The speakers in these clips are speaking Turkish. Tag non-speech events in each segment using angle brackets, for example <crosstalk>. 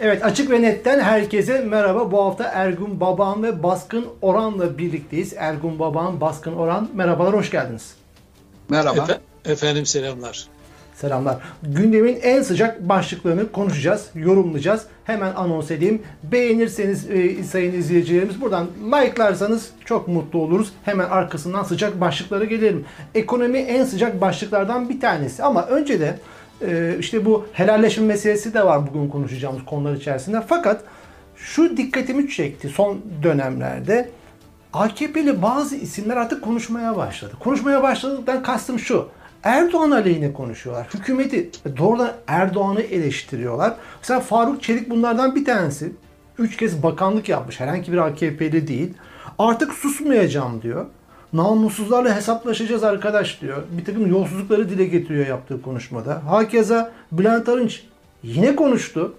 Evet Açık ve Net'ten herkese merhaba. Bu hafta Ergun Baban ve Baskın Oran'la birlikteyiz. Ergun Baban, Baskın Oran merhabalar, hoş geldiniz. Merhaba. Efe, efendim selamlar. Selamlar. Gündemin en sıcak başlıklarını konuşacağız, yorumlayacağız. Hemen anons edeyim. Beğenirseniz e, sayın izleyicilerimiz buradan like'larsanız çok mutlu oluruz. Hemen arkasından sıcak başlıklara gelelim. Ekonomi en sıcak başlıklardan bir tanesi. Ama önce de e, işte bu helalleşme meselesi de var bugün konuşacağımız konular içerisinde. Fakat şu dikkatimi çekti son dönemlerde. AKP'li bazı isimler artık konuşmaya başladı. Konuşmaya başladıktan kastım şu. Erdoğan aleyhine konuşuyorlar. Hükümeti doğrudan Erdoğan'ı eleştiriyorlar. Mesela Faruk Çelik bunlardan bir tanesi. Üç kez bakanlık yapmış. Herhangi bir AKP'li değil. Artık susmayacağım diyor. Namussuzlarla hesaplaşacağız arkadaş diyor. Bir takım yolsuzlukları dile getiriyor yaptığı konuşmada. Hakeza Bülent Arınç yine konuştu.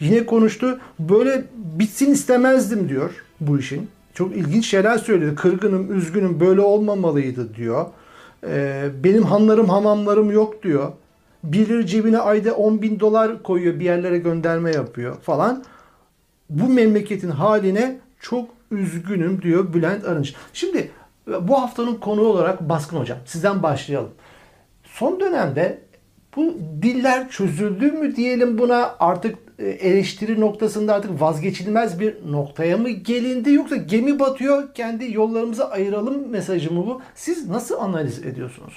Yine konuştu. Böyle bitsin istemezdim diyor bu işin. Çok ilginç şeyler söyledi. Kırgınım, üzgünüm, böyle olmamalıydı diyor. Ee, benim hanlarım hamamlarım yok diyor. Bilir cebine ayda 10 bin dolar koyuyor bir yerlere gönderme yapıyor falan. Bu memleketin haline çok üzgünüm diyor Bülent Arınç. Şimdi bu haftanın konu olarak Baskın Hocam sizden başlayalım. Son dönemde bu diller çözüldü mü diyelim buna artık e, eleştiri noktasında artık vazgeçilmez bir noktaya mı gelindi yoksa gemi batıyor kendi yollarımızı ayıralım mesajı mı bu? Siz nasıl analiz ediyorsunuz?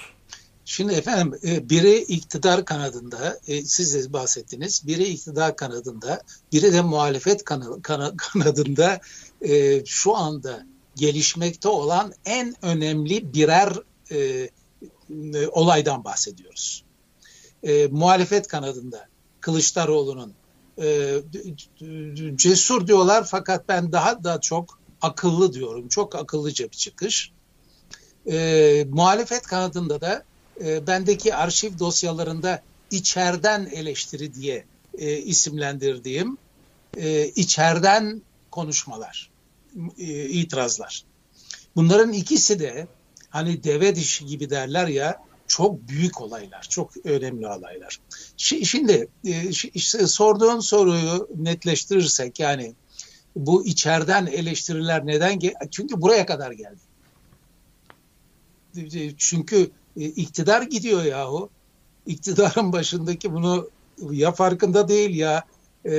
Şimdi efendim e, biri iktidar kanadında, e, siz de bahsettiniz, biri iktidar kanadında, biri de muhalefet <laughs> kanadında şu anda gelişmekte olan en önemli birer olaydan bahsediyoruz. Muhalefet kanadında Kılıçdaroğlu'nun e, cesur diyorlar fakat ben daha da çok akıllı diyorum. Çok akıllıca bir çıkış. E, muhalefet kanadında da e, bendeki arşiv dosyalarında içeriden eleştiri diye e, isimlendirdiğim e, içeriden konuşmalar, e, itirazlar. Bunların ikisi de hani deve dişi gibi derler ya çok büyük olaylar, çok önemli olaylar. Şimdi e, işte sorduğun soruyu netleştirirsek yani bu içeriden eleştiriler neden? Çünkü buraya kadar geldi. E, çünkü e, iktidar gidiyor yahu. İktidarın başındaki bunu ya farkında değil ya e,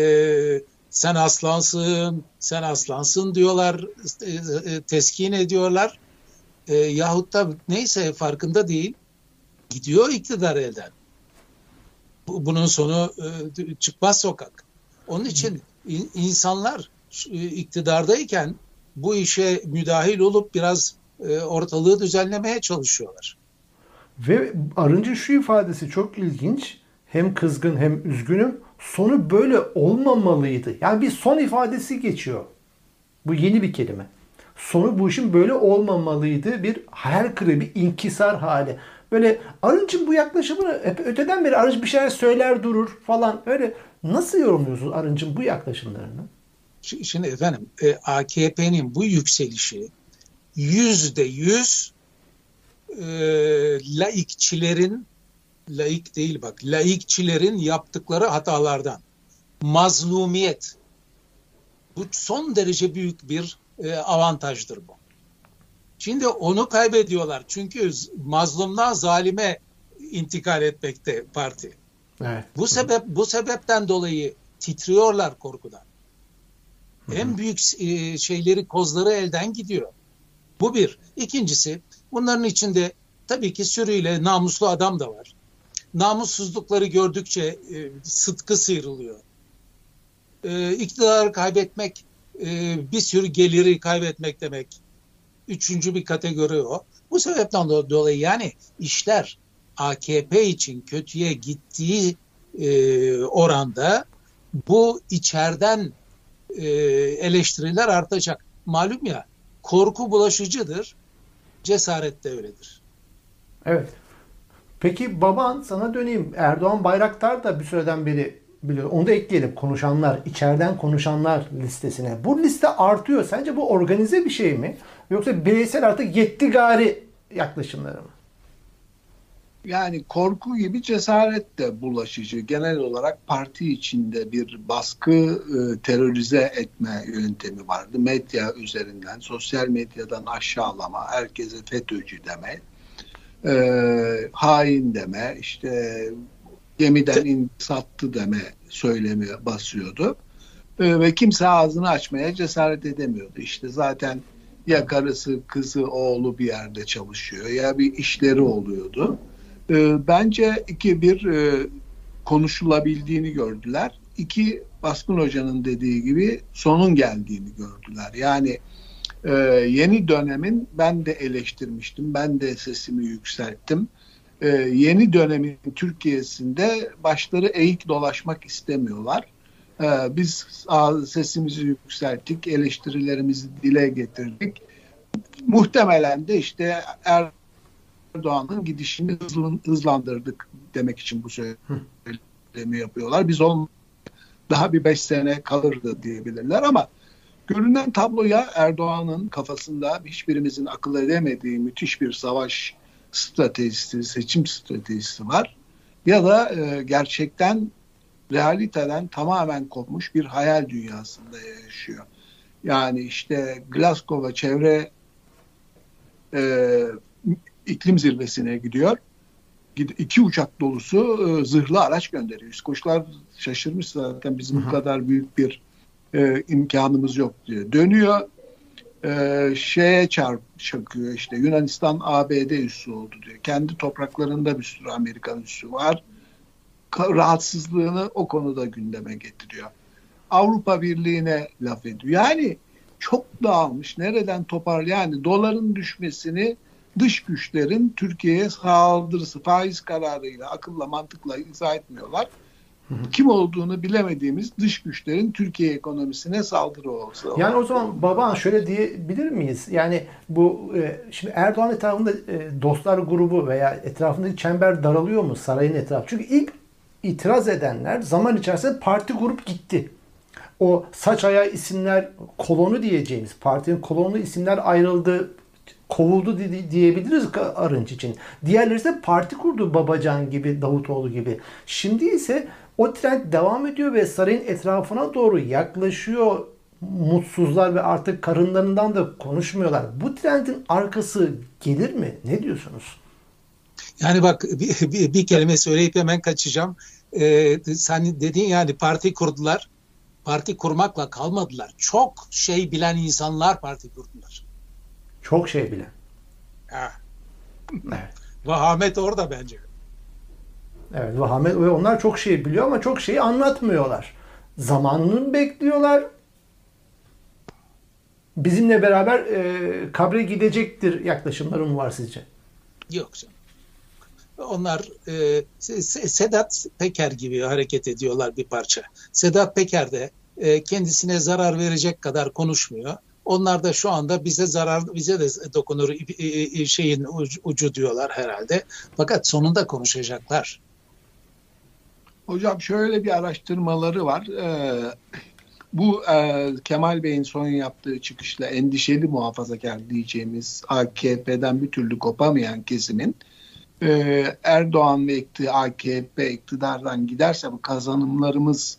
sen aslansın, sen aslansın diyorlar, e, teskin ediyorlar. E, yahut da neyse farkında değil gidiyor iktidar elden. Bunun sonu e, çıkmaz sokak. Onun için insanlar e, iktidardayken bu işe müdahil olup biraz e, ortalığı düzenlemeye çalışıyorlar. Ve Arınç'ın şu ifadesi çok ilginç. Hem kızgın hem üzgünüm. Sonu böyle olmamalıydı. Yani bir son ifadesi geçiyor. Bu yeni bir kelime. Sonu bu işin böyle olmamalıydı. Bir hayal kırığı, bir inkisar hali. Böyle Arınç'ın bu yaklaşımını hep öteden beri Arınç bir şeyler söyler durur falan. Öyle nasıl yorumluyorsunuz Arınç'ın bu yaklaşımlarını? Şimdi efendim e, AKP'nin bu yükselişi yüzde yüz e, laikçilerin laik değil bak laikçilerin yaptıkları hatalardan mazlumiyet bu son derece büyük bir e, avantajdır bu. Şimdi onu kaybediyorlar. Çünkü mazlumdan zalime intikal etmekte parti. Evet. Bu sebep bu sebepten dolayı titriyorlar korkudan. Hı-hı. En büyük e, şeyleri kozları elden gidiyor. Bu bir. İkincisi bunların içinde tabii ki sürüyle namuslu adam da var. Namussuzlukları gördükçe e, sıtkı sıyrılıyor. E, iktidarı kaybetmek e, bir sürü geliri kaybetmek demek Üçüncü bir kategori o. Bu sebepten dolayı yani işler AKP için kötüye gittiği e, oranda bu içeriden e, eleştiriler artacak. Malum ya korku bulaşıcıdır, cesaret de öyledir. Evet. Peki baban sana döneyim. Erdoğan Bayraktar da bir süreden beri biliyor. Onu da ekleyelim. Konuşanlar, içeriden konuşanlar listesine. Bu liste artıyor. Sence bu organize bir şey mi? Yoksa bireysel artık yetti gari yaklaşımları mı? Yani korku gibi cesaret de bulaşıcı. Genel olarak parti içinde bir baskı, e, terörize etme yöntemi vardı. Medya üzerinden, sosyal medyadan aşağılama, herkese FETÖ'cü deme, e, hain deme, işte gemiden indi sattı deme söylemi basıyordu. E, ve kimse ağzını açmaya cesaret edemiyordu. İşte zaten ya karısı, kızı, oğlu bir yerde çalışıyor ya bir işleri oluyordu. E, bence iki bir e, konuşulabildiğini gördüler. İki Baskın Hoca'nın dediği gibi sonun geldiğini gördüler. Yani e, yeni dönemin ben de eleştirmiştim. Ben de sesimi yükselttim. E, yeni dönemin Türkiye'sinde başları eğik dolaşmak istemiyorlar. E, biz sesimizi yükselttik, eleştirilerimizi dile getirdik. Muhtemelen de işte er Erdoğan'ın gidişini hızlandırdık demek için bu söylemi yapıyorlar. Biz on daha bir beş sene kalırdı diyebilirler ama görünen tabloya Erdoğan'ın kafasında hiçbirimizin akıl edemediği müthiş bir savaş stratejisi, seçim stratejisi var. Ya da e, gerçekten realiteden tamamen kopmuş bir hayal dünyasında yaşıyor. Yani işte Glasgow'a çevre e, iklim zirvesine gidiyor. İki uçak dolusu e, zırhlı araç gönderiyor. İskoçlar şaşırmış zaten bizim bu kadar büyük bir e, imkanımız yok diyor. Dönüyor e, şeye çarp çakıyor işte Yunanistan ABD üssü oldu diyor. Kendi topraklarında bir sürü Amerikan üssü var. Rahatsızlığını o konuda gündeme getiriyor. Avrupa Birliği'ne laf ediyor. Yani çok dağılmış. Nereden topar yani doların düşmesini dış güçlerin Türkiye'ye saldırısı faiz kararıyla akılla mantıkla izah etmiyorlar. Kim olduğunu bilemediğimiz dış güçlerin Türkiye ekonomisine saldırı olsa. Yani o zaman baba şöyle diyebilir miyiz? Yani bu e, şimdi Erdoğan etrafında e, dostlar grubu veya etrafındaki çember daralıyor mu sarayın etrafı? Çünkü ilk itiraz edenler zaman içerisinde parti grup gitti. O saç ayağı isimler kolonu diyeceğimiz partinin kolonu isimler ayrıldı kovuldu diyebiliriz Arınç için. Diğerleri ise parti kurdu Babacan gibi, Davutoğlu gibi. Şimdi ise o trend devam ediyor ve sarayın etrafına doğru yaklaşıyor mutsuzlar ve artık karınlarından da konuşmuyorlar. Bu trendin arkası gelir mi? Ne diyorsunuz? Yani bak bir, bir, bir kelime söyleyip hemen kaçacağım. Ee, sen dedin yani parti kurdular. Parti kurmakla kalmadılar. Çok şey bilen insanlar parti kurdular. Çok şey bile. Ha. Evet. Vahamet orada bence. Evet vahamet ve onlar çok şey biliyor ama çok şeyi anlatmıyorlar. Zamanını bekliyorlar. Bizimle beraber e, kabre gidecektir yaklaşımlarım var sizce? Yok. Onlar e, Sedat Peker gibi hareket ediyorlar bir parça. Sedat Peker de e, kendisine zarar verecek kadar konuşmuyor. Onlar da şu anda bize zarar bize de dokunur şeyin ucu diyorlar herhalde. Fakat sonunda konuşacaklar. Hocam şöyle bir araştırmaları var. Ee, bu e, Kemal Bey'in son yaptığı çıkışla endişeli muhafazakar diyeceğimiz AKP'den bir türlü kopamayan kesimin e, Erdoğan ve AKP iktidardan giderse bu kazanımlarımız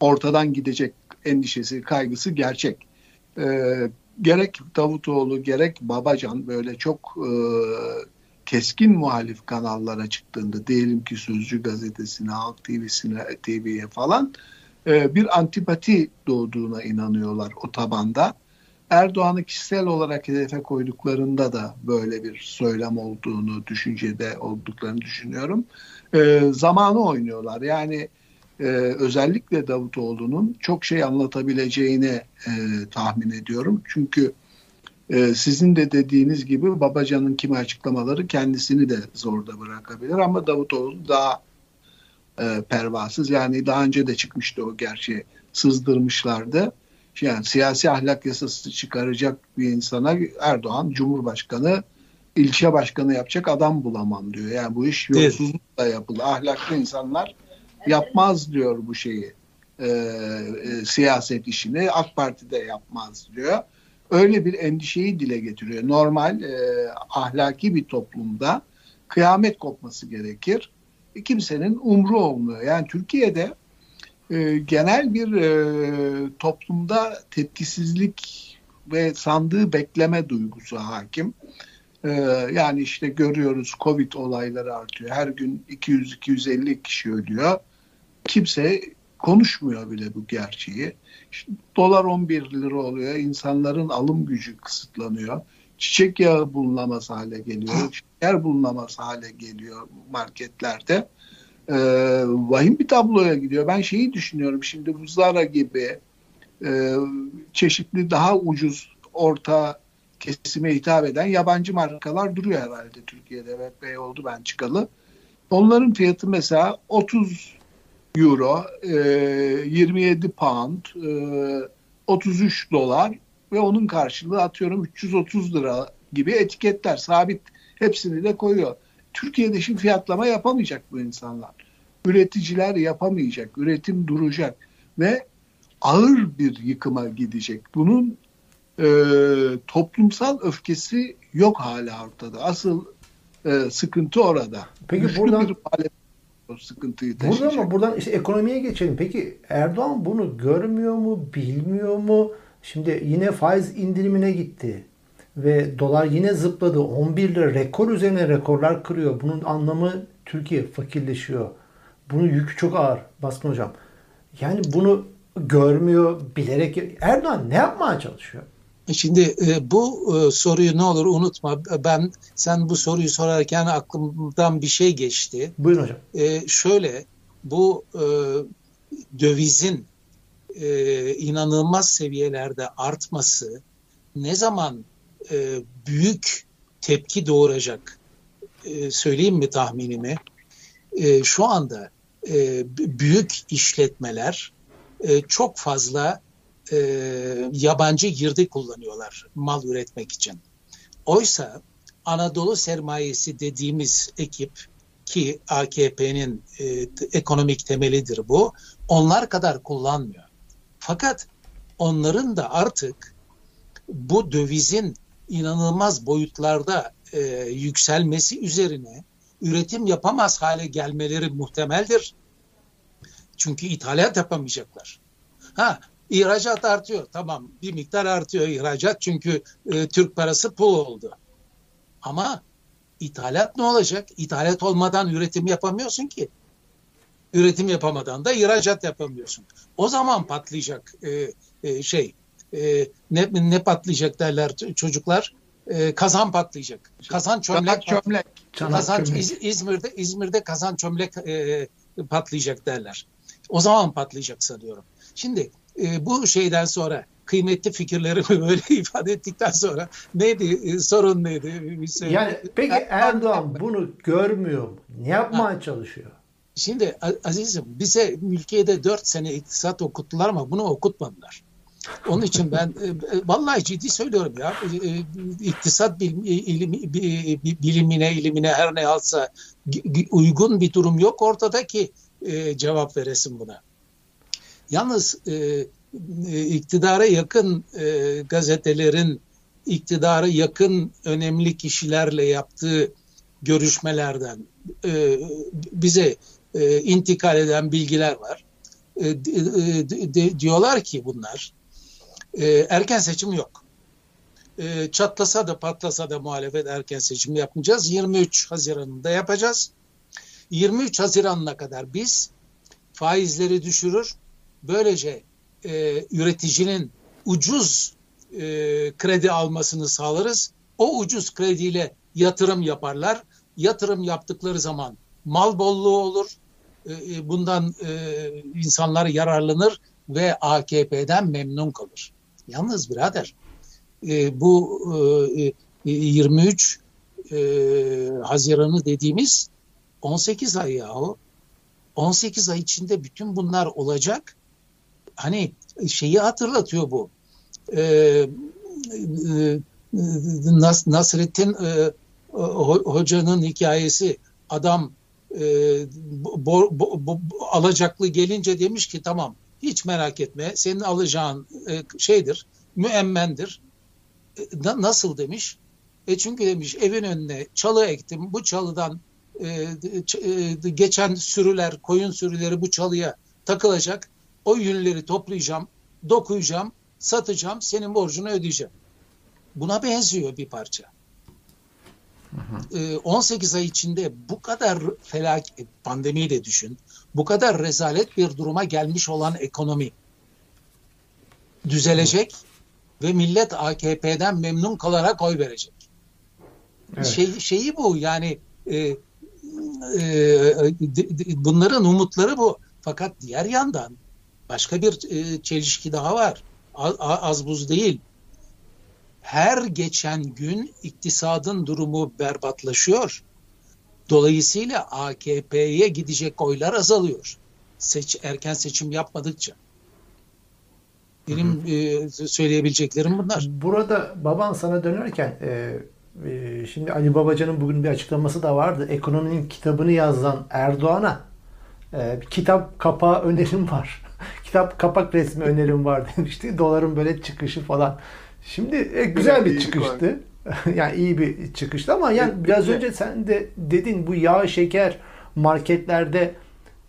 ortadan gidecek endişesi, kaygısı gerçek e, gerek Davutoğlu gerek Babacan böyle çok e, keskin muhalif kanallara çıktığında diyelim ki Sözcü gazetesine, Halk TV'sine, TV'ye falan e, bir antipati doğduğuna inanıyorlar o tabanda. Erdoğan'ı kişisel olarak hedefe koyduklarında da böyle bir söylem olduğunu, düşüncede olduklarını düşünüyorum. E, zamanı oynuyorlar. Yani e, özellikle Davutoğlu'nun çok şey anlatabileceğini e, tahmin ediyorum. Çünkü e, sizin de dediğiniz gibi Babacan'ın kimi açıklamaları kendisini de zorda bırakabilir ama Davutoğlu daha e, pervasız. Yani daha önce de çıkmıştı o gerçi sızdırmışlardı. Yani siyasi ahlak yasası çıkaracak bir insana Erdoğan Cumhurbaşkanı ilçe başkanı yapacak adam bulamam diyor. Yani bu iş yolsuzlukla yapılır. Ahlaklı insanlar yapmaz diyor bu şeyi. E, e, siyaset işini AK Parti de yapmaz diyor. Öyle bir endişeyi dile getiriyor. Normal e, ahlaki bir toplumda kıyamet kopması gerekir. E, kimsenin umru olmuyor. Yani Türkiye'de e, genel bir e, toplumda tepkisizlik ve sandığı bekleme duygusu hakim. E, yani işte görüyoruz Covid olayları artıyor. Her gün 200-250 kişi ölüyor. Kimse konuşmuyor bile bu gerçeği. İşte dolar 11 lira oluyor. İnsanların alım gücü kısıtlanıyor. Çiçek yağı bulunamaz hale geliyor. Şeker bulunamaz hale geliyor marketlerde. Ee, vahim bir tabloya gidiyor. Ben şeyi düşünüyorum şimdi bu Zara gibi e, çeşitli daha ucuz orta kesime hitap eden yabancı markalar duruyor herhalde Türkiye'de. Evet bey oldu ben çıkalı. Onların fiyatı mesela 30 euro, e, 27 pound, e, 33 dolar ve onun karşılığı atıyorum 330 lira gibi etiketler sabit hepsini de koyuyor. Türkiye'de şimdi fiyatlama yapamayacak bu insanlar. Üreticiler yapamayacak, üretim duracak ve ağır bir yıkıma gidecek. Bunun e, toplumsal öfkesi yok hala ortada. Asıl e, sıkıntı orada. Peki Güçlü buradan bir o sıkıntıyı taşıyacak. Burada mı? Buradan işte ekonomiye geçelim. Peki Erdoğan bunu görmüyor mu? Bilmiyor mu? Şimdi yine faiz indirimine gitti. Ve dolar yine zıpladı. 11 lira rekor üzerine rekorlar kırıyor. Bunun anlamı Türkiye fakirleşiyor. Bunun yükü çok ağır Baskın Hocam. Yani bunu görmüyor, bilerek. Erdoğan ne yapmaya çalışıyor? Şimdi e, bu e, soruyu ne olur unutma. Ben sen bu soruyu sorarken aklımdan bir şey geçti. Buyurun hocam. E, şöyle bu e, dövizin e, inanılmaz seviyelerde artması ne zaman e, büyük tepki doğuracak e, söyleyeyim mi tahminimi? E, şu anda e, büyük işletmeler e, çok fazla e, yabancı girdi kullanıyorlar mal üretmek için. Oysa Anadolu sermayesi dediğimiz ekip ki AKP'nin e, ekonomik temelidir bu. Onlar kadar kullanmıyor. Fakat onların da artık bu dövizin inanılmaz boyutlarda e, yükselmesi üzerine üretim yapamaz hale gelmeleri muhtemeldir. Çünkü ithalat yapamayacaklar. Ha ihracat artıyor tamam bir miktar artıyor ihracat çünkü e, Türk parası pul oldu. Ama ithalat ne olacak? İthalat olmadan üretim yapamıyorsun ki. Üretim yapamadan da ihracat yapamıyorsun. O zaman patlayacak e, e, şey e, ne, ne patlayacak derler çocuklar e, kazan patlayacak. Kazan çömlek. Çanak çömlek. Kazan, İz, İzmir'de İzmir'de kazan çömlek e, patlayacak derler. O zaman patlayacak sanıyorum. Şimdi e, bu şeyden sonra kıymetli fikirlerimi <laughs> böyle ifade ettikten sonra neydi e, sorun neydi? Yani peki Erdoğan bunu görmüyor mu? Ne yapmaya ha. çalışıyor? Şimdi Azizim bize ülkede dört sene iktisat okuttular ama bunu okutmadılar. Onun için ben e, vallahi ciddi söylüyorum ya e, iktisat bilimi, bilimine ilimine her ne alsa uygun bir durum yok ortada ki e, cevap veresin buna. Yalnız iktidara yakın gazetelerin iktidara yakın önemli kişilerle yaptığı görüşmelerden bize intikal eden bilgiler var. diyorlar ki bunlar e, erken seçim yok. E, çatlasa da patlasa da muhalefet erken seçim yapmayacağız. 23 Haziran'ında yapacağız. 23 Haziran'ına kadar biz faizleri düşürür. Böylece e, üreticinin ucuz e, kredi almasını sağlarız. O ucuz krediyle yatırım yaparlar. Yatırım yaptıkları zaman mal bolluğu olur. E, e bundan e, insanlar yararlanır ve AKP'den memnun kalır. Yalnız birader e, bu e, 23 e, Haziran'ı dediğimiz 18 ay yahu. 18 ay içinde bütün bunlar olacak. Hani şeyi hatırlatıyor bu. E, e, Nas Nasrettin e, hocanın hikayesi adam e, bo, bo, bo, alacaklı gelince demiş ki tamam hiç merak etme. Senin alacağın e, şeydir, müemmendir. E, nasıl demiş? E çünkü demiş evin önüne çalı ektim. Bu çalıdan e, e, geçen sürüler, koyun sürüleri bu çalıya takılacak. O yünleri toplayacağım, dokuyacağım, satacağım, senin borcunu ödeyeceğim. Buna benziyor bir parça. Hı hı. 18 ay içinde bu kadar felaket, pandemiyi de düşün, bu kadar rezalet bir duruma gelmiş olan ekonomi düzelecek hı. ve millet AKP'den memnun kalarak oy verecek. Evet. Şey, şeyi bu yani e, e, bunların umutları bu. Fakat diğer yandan başka bir e, çelişki daha var. Az, az buz değil her geçen gün iktisadın durumu berbatlaşıyor. Dolayısıyla AKP'ye gidecek oylar azalıyor. Seç, erken seçim yapmadıkça. Benim. E, söyleyebileceklerim bunlar. Burada baban sana dönerken e, e, şimdi Ali Babacan'ın bugün bir açıklaması da vardı. Ekonominin kitabını yazan Erdoğan'a e, bir kitap kapağı önerim var. Kitap kapak resmi önerim var <laughs> demişti. Doların böyle çıkışı falan. Şimdi e, güzel bir çıkıştı. <laughs> yani iyi bir çıkıştı ama yani evet, biraz önce sen de dedin bu yağ şeker marketlerde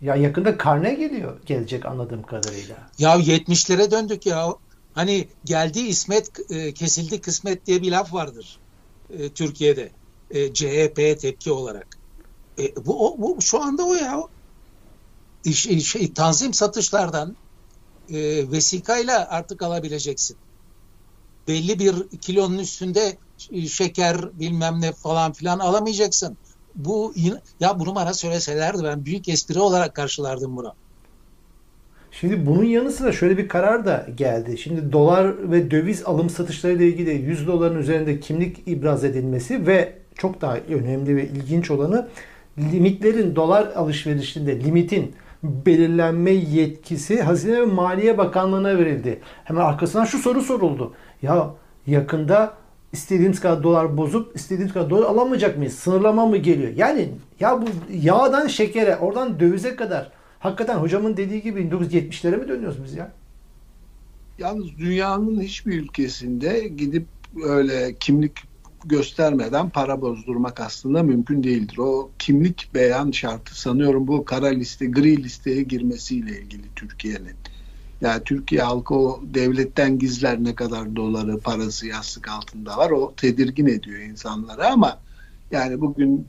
ya yakında karne geliyor gelecek anladığım kadarıyla. Ya 70'lere döndük ya. Hani geldi İsmet e, kesildi kısmet diye bir laf vardır e, Türkiye'de. E, CHP'ye tepki olarak. E, bu, o, bu şu anda o ya. Şey, şey, tanzim satışlardan e, vesikayla artık alabileceksin belli bir kilonun üstünde şeker bilmem ne falan filan alamayacaksın. Bu ya bunu bana söyleselerdi ben büyük espri olarak karşılardım bunu. Şimdi bunun yanı sıra şöyle bir karar da geldi. Şimdi dolar ve döviz alım satışları ile ilgili 100 doların üzerinde kimlik ibraz edilmesi ve çok daha önemli ve ilginç olanı limitlerin dolar alışverişinde limitin belirlenme yetkisi Hazine ve Maliye Bakanlığı'na verildi. Hemen arkasından şu soru soruldu. Ya yakında istediğimiz kadar dolar bozup istediğimiz kadar dolar alamayacak mıyız? Sınırlama mı geliyor? Yani ya bu yağdan şekere, oradan dövize kadar hakikaten hocamın dediği gibi 1970'lere mi dönüyoruz biz ya? Yalnız dünyanın hiçbir ülkesinde gidip öyle kimlik göstermeden para bozdurmak aslında mümkün değildir. O kimlik beyan şartı sanıyorum bu kara liste, gri listeye girmesiyle ilgili Türkiye'nin. Yani Türkiye halkı o devletten gizler ne kadar doları, parası yastık altında var. O tedirgin ediyor insanları ama yani bugün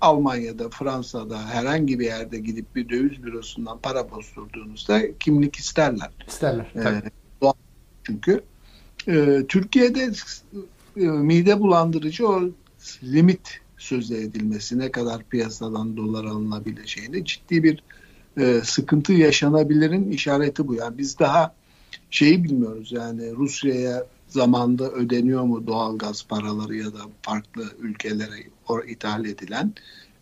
Almanya'da, Fransa'da herhangi bir yerde gidip bir döviz bürosundan para bozdurduğunuzda kimlik isterler. İsterler. Ee, çünkü e, Türkiye'de mide bulandırıcı o limit sözü edilmesi ne kadar piyasadan dolar alınabileceğini ciddi bir e, sıkıntı yaşanabilirin işareti bu. Yani biz daha şeyi bilmiyoruz yani Rusya'ya zamanda ödeniyor mu doğal gaz paraları ya da farklı ülkelere ithal edilen.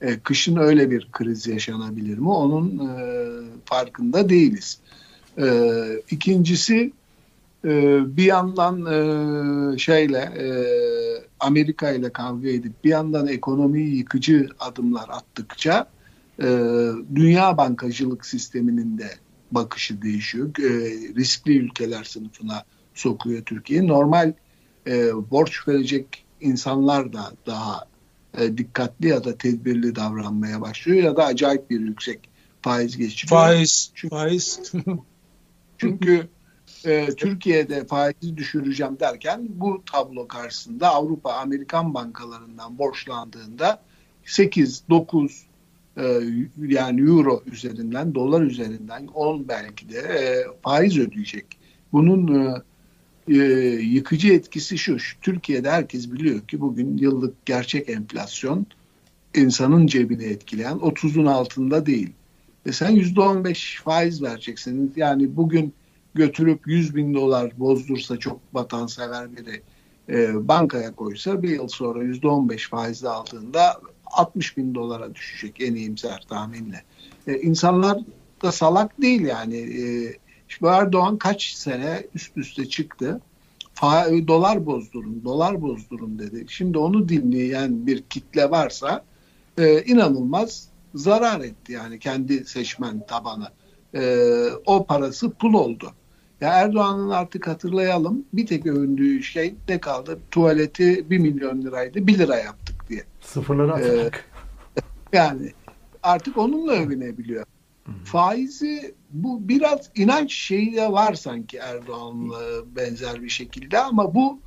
E, kışın öyle bir kriz yaşanabilir mi? Onun e, farkında değiliz. E, ikincisi e, bir yandan e, şeyle e, Amerika ile kavga edip bir yandan ekonomiyi yıkıcı adımlar attıkça e, dünya bankacılık sisteminin de bakışı değişiyor. Riskli ülkeler sınıfına sokuyor Türkiye. Normal borç verecek insanlar da daha dikkatli ya da tedbirli davranmaya başlıyor ya da acayip bir yüksek faiz geçiriyor. Faiz, çünkü, faiz. çünkü <laughs> e, Türkiye'de faizi düşüreceğim derken bu tablo karşısında Avrupa Amerikan bankalarından borçlandığında 8, 9 e, yani euro üzerinden, dolar üzerinden 10 belki de e, faiz ödeyecek. Bunun e, e, yıkıcı etkisi şu, şu, Türkiye'de herkes biliyor ki bugün yıllık gerçek enflasyon insanın cebini etkileyen 30'un altında değil. E sen %15 faiz vereceksin. Yani bugün götürüp 100 bin dolar bozdursa çok vatansever biri e, bankaya koysa bir yıl sonra %15 faizle aldığında 60 bin dolara düşecek en iyimser tahminle. E, insanlar da salak değil yani. E, şimdi Erdoğan kaç sene üst üste çıktı. Fa dolar bozdurun, dolar bozdurun dedi. Şimdi onu dinleyen bir kitle varsa e, inanılmaz zarar etti yani kendi seçmen tabanı. E, o parası pul oldu. Ya Erdoğan'ın artık hatırlayalım bir tek övündüğü şey ne kaldı? Tuvaleti 1 milyon liraydı 1 lira yaptık diye. Sıfırları atarak. Ee, <laughs> yani artık onunla övünebiliyor. Faizi bu biraz inanç şeyi de var sanki Erdoğan'la benzer bir şekilde ama bu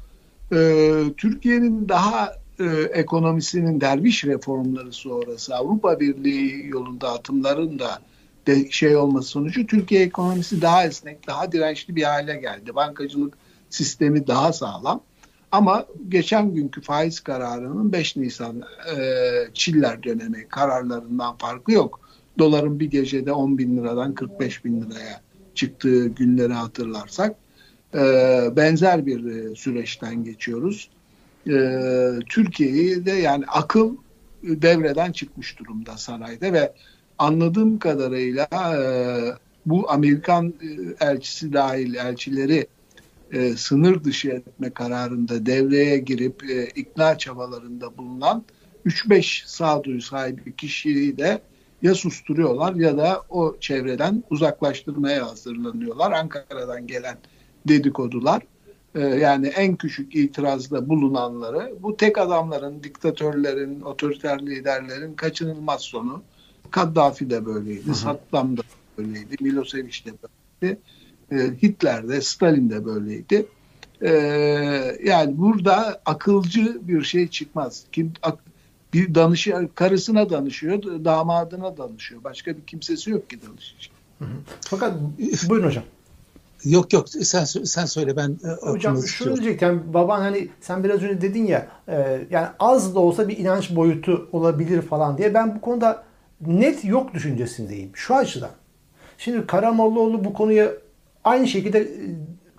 e, Türkiye'nin daha e, ekonomisinin derviş reformları sonrası Avrupa Birliği yolunda atımların da de şey olması sonucu Türkiye ekonomisi daha esnek, daha dirençli bir hale geldi. Bankacılık sistemi daha sağlam. Ama geçen günkü faiz kararının 5 Nisan e, Çiller dönemi kararlarından farkı yok. Doların bir gecede 10 bin liradan 45 bin liraya çıktığı günleri hatırlarsak e, benzer bir e, süreçten geçiyoruz. E, Türkiye'yi de yani akıl devreden çıkmış durumda sanayide ve anladığım kadarıyla e, bu Amerikan e, elçisi dahil elçileri e, sınır dışı etme kararında devreye girip ikna çabalarında bulunan 3-5 sağduyu sahibi kişiyi de ya susturuyorlar ya da o çevreden uzaklaştırmaya hazırlanıyorlar. Ankara'dan gelen dedikodular yani en küçük itirazda bulunanları bu tek adamların, diktatörlerin, otoriter liderlerin kaçınılmaz sonu. Kaddafi de böyleydi, hı hı. Saddam da böyleydi, Milosevic de böyleydi, e, Hitler de, Stalin de böyleydi. E, yani burada akılcı bir şey çıkmaz. Kim ak, bir danışıyor, karısına danışıyor, damadına danışıyor. Başka bir kimsesi yok ki danışacak. Fakat buyurun hocam. Yok yok sen sen söyle ben e, hocam şunu diyecekken baban hani sen biraz önce dedin ya e, yani az da olsa bir inanç boyutu olabilir falan diye ben bu konuda net yok düşüncesindeyim şu açıdan. Şimdi Karamollaoğlu bu konuya aynı şekilde e,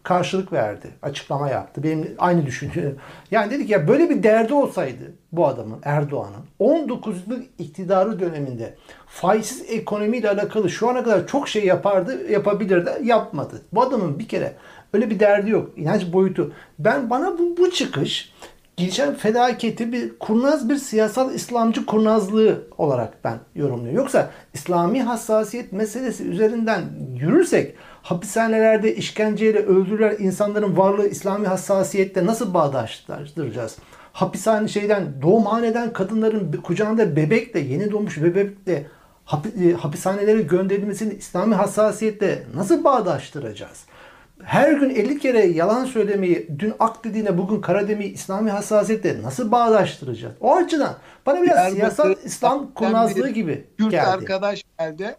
karşılık verdi. Açıklama yaptı. Benim aynı düşünce. Yani dedik ya böyle bir derdi olsaydı bu adamın Erdoğan'ın 19 yıllık iktidarı döneminde faizsiz ekonomiyle alakalı şu ana kadar çok şey yapardı, yapabilirdi, yapmadı. Bu adamın bir kere öyle bir derdi yok. İnanç boyutu. Ben bana bu, bu çıkış gelişen fedaketi bir kurnaz bir siyasal İslamcı kurnazlığı olarak ben yorumluyorum. Yoksa İslami hassasiyet meselesi üzerinden yürürsek hapishanelerde işkenceyle öldürülen insanların varlığı İslami hassasiyette nasıl bağdaştıracağız? Hapishane şeyden doğumhaneden kadınların kucağında bebekle yeni doğmuş bebekle e, hapishanelere gönderilmesini İslami hassasiyette nasıl bağdaştıracağız? Her gün 50 kere yalan söylemeyi, dün ak dediğine bugün kara demeyi İslami hassasiyette nasıl bağdaştıracağız? O açıdan bana biraz Diyarbakır, siyasal İslam kurnazlığı gibi Kürt geldi. arkadaş geldi.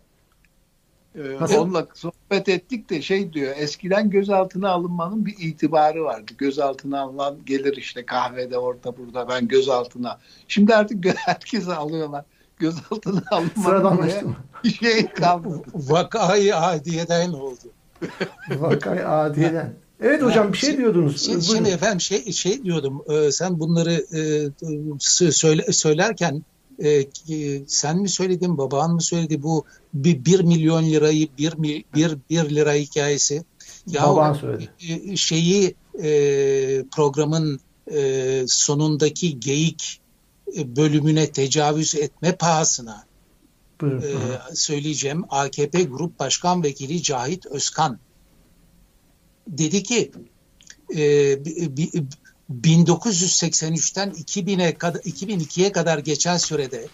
Ee, onunla sohbet ettik de şey diyor eskiden gözaltına alınmanın bir itibarı vardı. Gözaltına alınan gelir işte kahvede orada burada ben gözaltına. Şimdi artık <laughs> herkese alıyorlar. Gözaltına alınmanın bir şey kalmadı. Vakayı adiyeden oldu. <laughs> Vakay adiyeden. Evet hocam bir şey diyordunuz. Şimdi, şimdi efendim şey şey diyordum. E, sen bunları e, söyle, söylerken e, sen mi söyledin, baban mı söyledi bu bir, bir milyon lirayı bir, bir, bir lira hikayesi. Ya Baban söyledi. E, şeyi e, programın e, sonundaki geyik e, bölümüne tecavüz etme pahasına Buyurun. e, söyleyeceğim. AKP Grup Başkan Vekili Cahit Özkan dedi ki e, 1983'ten 2000'e kadar 2002'ye kadar geçen sürede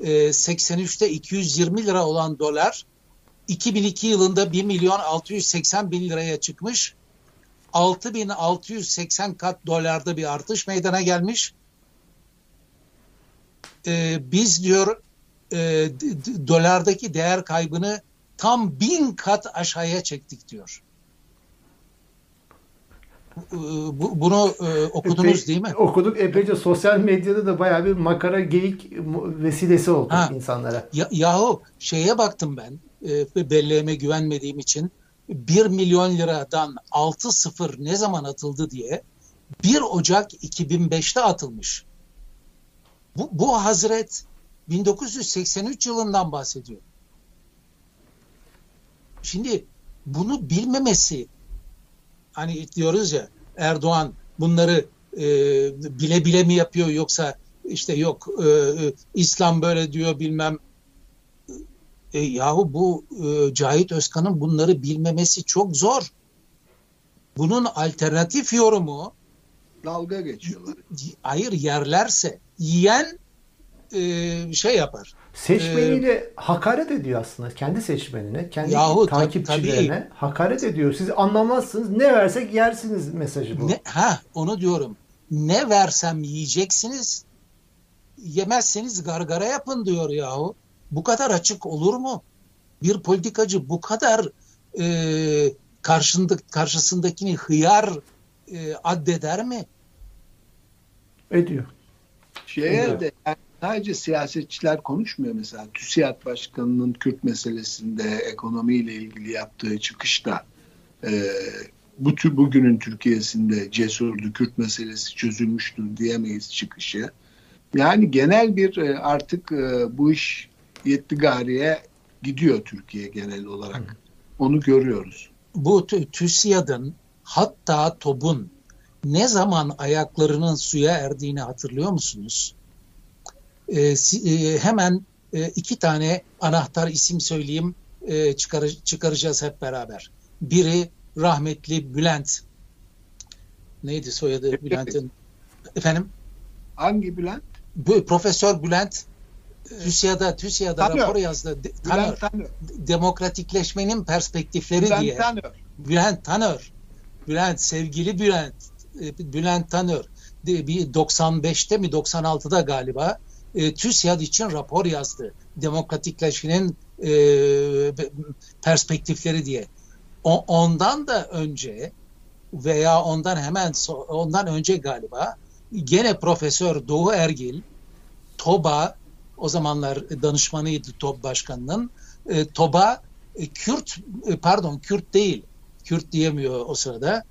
e, 83'te 220 lira olan dolar 2002 yılında 1 milyon 680 bin liraya çıkmış. 6680 kat dolarda bir artış meydana gelmiş. E, biz diyor e, dolardaki değer kaybını tam bin kat aşağıya çektik diyor. Bu, bunu e, okudunuz Epey, değil mi? Okuduk. Epeyce sosyal medyada da bayağı bir makara geyik vesilesi oldu ha, insanlara. Ya, yahu şeye baktım ben e, belleğime güvenmediğim için 1 milyon liradan 6 sıfır ne zaman atıldı diye 1 Ocak 2005'te atılmış. Bu, bu Hazret 1983 yılından bahsediyor. Şimdi bunu bilmemesi hani diyoruz ya Erdoğan bunları e, bile bile mi yapıyor yoksa işte yok e, e, İslam böyle diyor bilmem e, yahu bu e, Cahit Özkan'ın bunları bilmemesi çok zor. Bunun alternatif yorumu dalga geçiyorlar. Hayır yerlerse yiyen e, şey yapar. Seçmeniyle ee, hakaret ediyor aslında. Kendi seçmenine, kendi yahu, takipçilerine tabii, hakaret ediyor. Siz anlamazsınız. Ne versek yersiniz mesajı bu. Ne, ha onu diyorum. Ne versem yiyeceksiniz. Yemezseniz gargara yapın diyor yahu. Bu kadar açık olur mu? Bir politikacı bu kadar e, karşında, karşısındakini hıyar e, addeder mi? Ediyor. Şeye de yani sadece siyasetçiler konuşmuyor mesela. TÜSİAD Başkanı'nın Kürt meselesinde ekonomiyle ilgili yaptığı çıkışta e, bu tür bugünün Türkiye'sinde cesurdu, Kürt meselesi çözülmüştür diyemeyiz çıkışı. Yani genel bir e, artık e, bu iş yetti gariye gidiyor Türkiye genel olarak. Onu görüyoruz. Bu TÜSİAD'ın hatta TOB'un ne zaman ayaklarının suya erdiğini hatırlıyor musunuz? Ee, e, hemen e, iki tane anahtar isim söyleyeyim e, çıkar, çıkaracağız hep beraber. Biri rahmetli Bülent. Neydi soyadı Bülent'in? Efendim? Hangi Bülent? Bu, Profesör Bülent TÜSİAD'a TÜSİAD'a rapor yazdı. De, Tanör, Tanör. Demokratikleşmenin perspektifleri Bülent diye. Tanör. Bülent Tanör. Bülent sevgili Bülent. E, Bülent Tanör. Bir 95'te mi 96'da galiba e, TÜSİAD için rapor yazdı. Demokratikleşmenin e, perspektifleri diye. O, ondan da önce veya ondan hemen so, ondan önce galiba gene Profesör Doğu Ergil TOBA o zamanlar danışmanıydı TOB başkanının. E, TOB'a e, Kürt e, pardon Kürt değil. Kürt diyemiyor o sırada.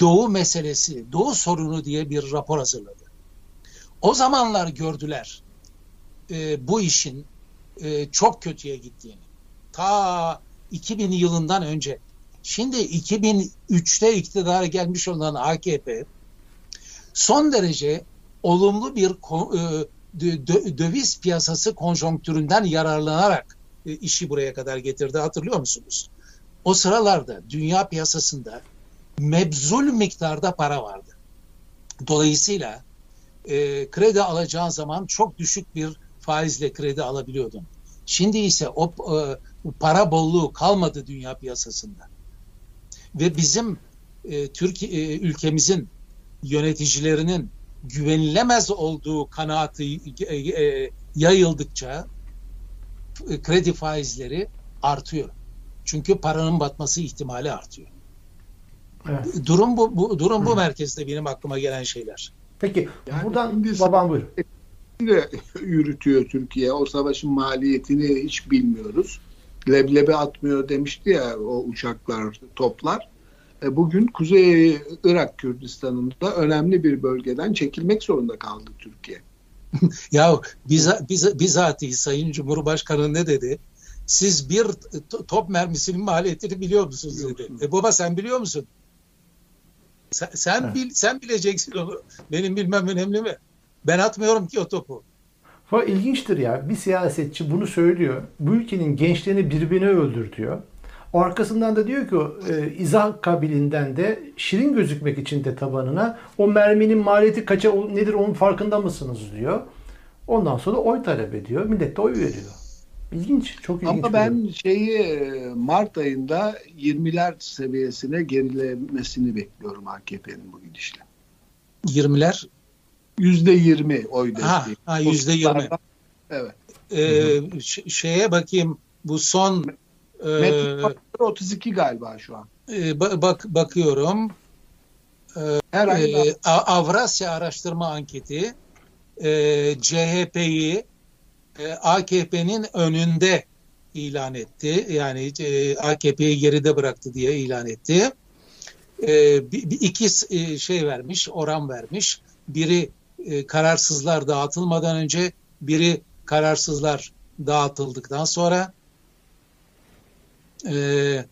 Doğu meselesi, Doğu sorunu diye bir rapor hazırladı. O zamanlar gördüler e, bu işin e, çok kötüye gittiğini. Ta 2000 yılından önce. Şimdi 2003'te iktidara gelmiş olan AKP son derece olumlu bir e, döviz piyasası konjonktüründen yararlanarak e, işi buraya kadar getirdi. Hatırlıyor musunuz? O sıralarda dünya piyasasında mebzul miktarda para vardı. Dolayısıyla e, kredi alacağın zaman çok düşük bir faizle kredi alabiliyordun. Şimdi ise o e, para bolluğu kalmadı dünya piyasasında. Ve bizim e, Türkiye e, ülkemizin yöneticilerinin güvenilemez olduğu kanaati e, e, yayıldıkça e, kredi faizleri artıyor. Çünkü paranın batması ihtimali artıyor. Evet. Durum bu, bu durum bu merkezde benim aklıma gelen şeyler. Peki yani buradan babam buyur. De <laughs> yürütüyor Türkiye. O savaşın maliyetini hiç bilmiyoruz. Leblebi atmıyor demişti ya o uçaklar, toplar. E, bugün Kuzey Irak Kürdistan'ında önemli bir bölgeden çekilmek zorunda kaldı Türkiye. <laughs> ya biza, biza, bizatihi Sayın Cumhurbaşkanı ne dedi? Siz bir top mermisinin maliyetini biliyor musunuz dedi. E baba sen biliyor musun? Sen, sen, bil, sen bileceksin onu. Benim bilmem önemli mi? Ben atmıyorum ki o topu. Fakat ilginçtir ya. Bir siyasetçi bunu söylüyor. Bu ülkenin gençlerini birbirine öldürtüyor. Arkasından da diyor ki e, izah kabilinden de şirin gözükmek için de tabanına o merminin maliyeti kaça nedir onun farkında mısınız diyor. Ondan sonra oy talep ediyor. Millet de oy veriyor. İlginç. Çok ilginç. Ama ben şeyi e, Mart ayında 20'ler seviyesine gerilemesini bekliyorum AKP'nin bu gidişle. 20'ler? %20 oy desteği. Ha, ha %20. Evet. Ee, şeye bakayım bu son Metin 32 galiba şu an. E, bak bakıyorum. Her e, Avrasya Araştırma Anketi e, CHP'yi e, AKP'nin önünde ilan etti. Yani e, AKP'yi geride bıraktı diye ilan etti. E, bir, bir iki e, şey vermiş, oran vermiş. Biri e, kararsızlar dağıtılmadan önce, biri kararsızlar dağıtıldıktan sonra e,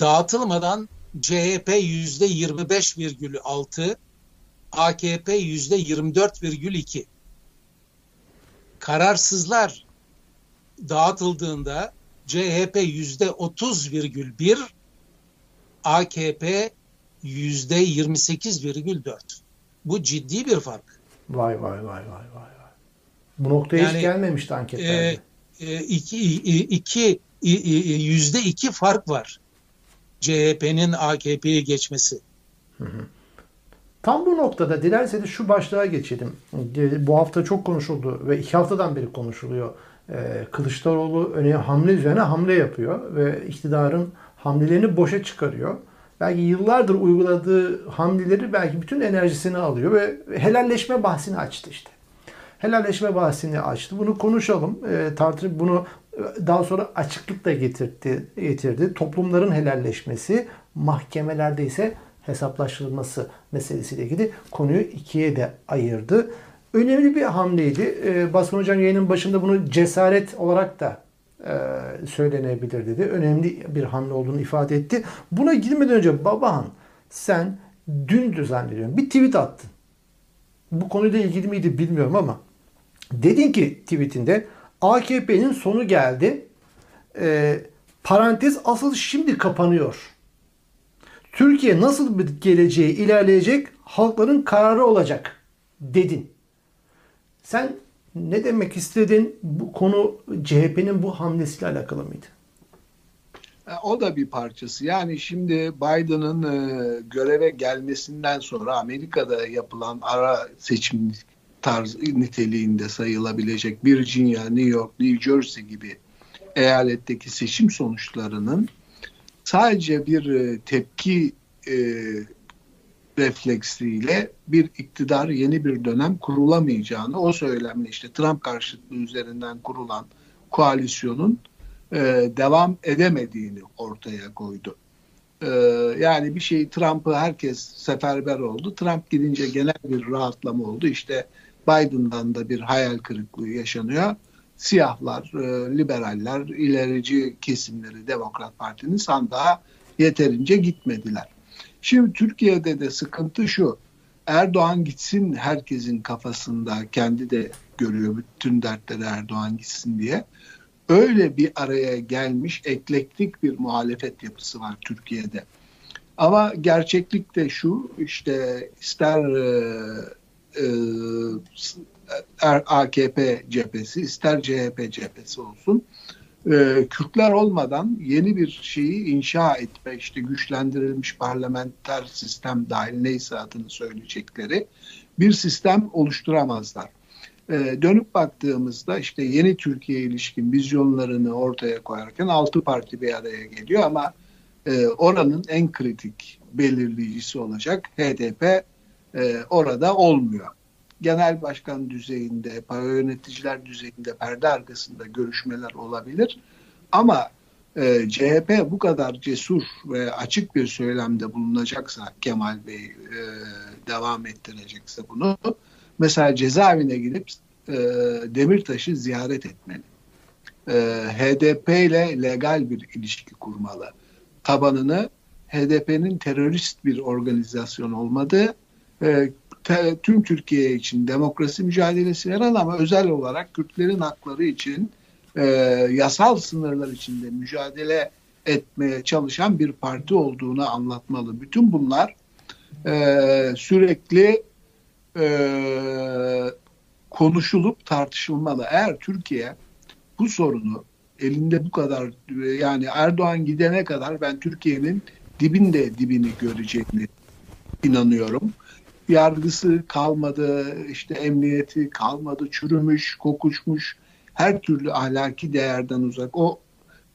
dağıtılmadan CHP yüzde 25,6, AKP yüzde 24,2. Kararsızlar dağıtıldığında CHP yüzde 30,1, AKP yüzde 28,4. Bu ciddi bir fark. Vay vay vay vay vay. Bu noktaya yani, hiç gelmemişti anketlerde. E, e, iki, iki, yüzde iki fark var. CHP'nin AKP'ye geçmesi. Hı hı. Tam bu noktada dilerseniz şu başlığa geçelim. Bu hafta çok konuşuldu ve iki haftadan beri konuşuluyor. Ee, Kılıçdaroğlu öne hamle üzerine hamle yapıyor ve iktidarın hamlelerini boşa çıkarıyor. Belki yıllardır uyguladığı hamleleri belki bütün enerjisini alıyor ve helalleşme bahsini açtı işte. Helalleşme bahsini açtı. Bunu konuşalım. E, tartışıp bunu e, daha sonra açıklık da getirdi, getirdi. Toplumların helalleşmesi, mahkemelerde ise hesaplaştırılması meselesiyle ilgili konuyu ikiye de ayırdı. Önemli bir hamleydi. E, Baskın Hocam yayının başında bunu cesaret olarak da söylenebilir dedi. Önemli bir hamle olduğunu ifade etti. Buna girmeden önce Babahan sen dün zannediyorum bir tweet attın. Bu konuyla ilgili miydi bilmiyorum ama dedin ki tweetinde AKP'nin sonu geldi. E, parantez asıl şimdi kapanıyor. Türkiye nasıl bir geleceğe ilerleyecek halkların kararı olacak dedin. Sen ne demek istedin? Bu konu CHP'nin bu hamlesiyle alakalı mıydı? E, o da bir parçası. Yani şimdi Biden'ın e, göreve gelmesinden sonra Amerika'da yapılan ara seçim tarz niteliğinde sayılabilecek Virginia, New York, New Jersey gibi eyaletteki seçim sonuçlarının sadece bir e, tepki refleksiyle bir iktidar yeni bir dönem kurulamayacağını o söylemle işte Trump karşıtlığı üzerinden kurulan koalisyonun e, devam edemediğini ortaya koydu. E, yani bir şey Trump'ı herkes seferber oldu. Trump gidince genel bir rahatlama oldu. İşte Biden'dan da bir hayal kırıklığı yaşanıyor. Siyahlar, e, liberaller, ilerici kesimleri Demokrat Parti'nin sandığa yeterince gitmediler. Şimdi Türkiye'de de sıkıntı şu. Erdoğan gitsin herkesin kafasında kendi de görüyor bütün dertleri Erdoğan gitsin diye. Öyle bir araya gelmiş eklektik bir muhalefet yapısı var Türkiye'de. Ama gerçeklik de şu işte ister e, e, AKP cephesi ister CHP cephesi olsun e, Kürtler olmadan yeni bir şeyi inşa etme, işte güçlendirilmiş parlamenter sistem dahil neyse adını söyleyecekleri bir sistem oluşturamazlar. E, dönüp baktığımızda işte yeni Türkiye ilişkin vizyonlarını ortaya koyarken altı parti bir araya geliyor ama e, oranın en kritik belirleyicisi olacak HDP e, orada olmuyor genel başkan düzeyinde, para yöneticiler düzeyinde perde arkasında görüşmeler olabilir. Ama e, CHP bu kadar cesur ve açık bir söylemde bulunacaksa Kemal Bey e, devam ettirecekse bunu mesela cezaevine gidip e, Demirtaş'ı ziyaret etmeli. E, HDP ile legal bir ilişki kurmalı. Tabanını HDP'nin terörist bir organizasyon olmadığı, e, tüm Türkiye için demokrasi mücadelesi veren ama özel olarak Kürtlerin hakları için e, yasal sınırlar içinde mücadele etmeye çalışan bir parti olduğunu anlatmalı. Bütün bunlar e, sürekli e, konuşulup tartışılmalı. Eğer Türkiye bu sorunu elinde bu kadar yani Erdoğan gidene kadar ben Türkiye'nin dibinde dibini göreceğini inanıyorum yargısı kalmadı, işte emniyeti kalmadı, çürümüş, kokuşmuş, her türlü ahlaki değerden uzak. O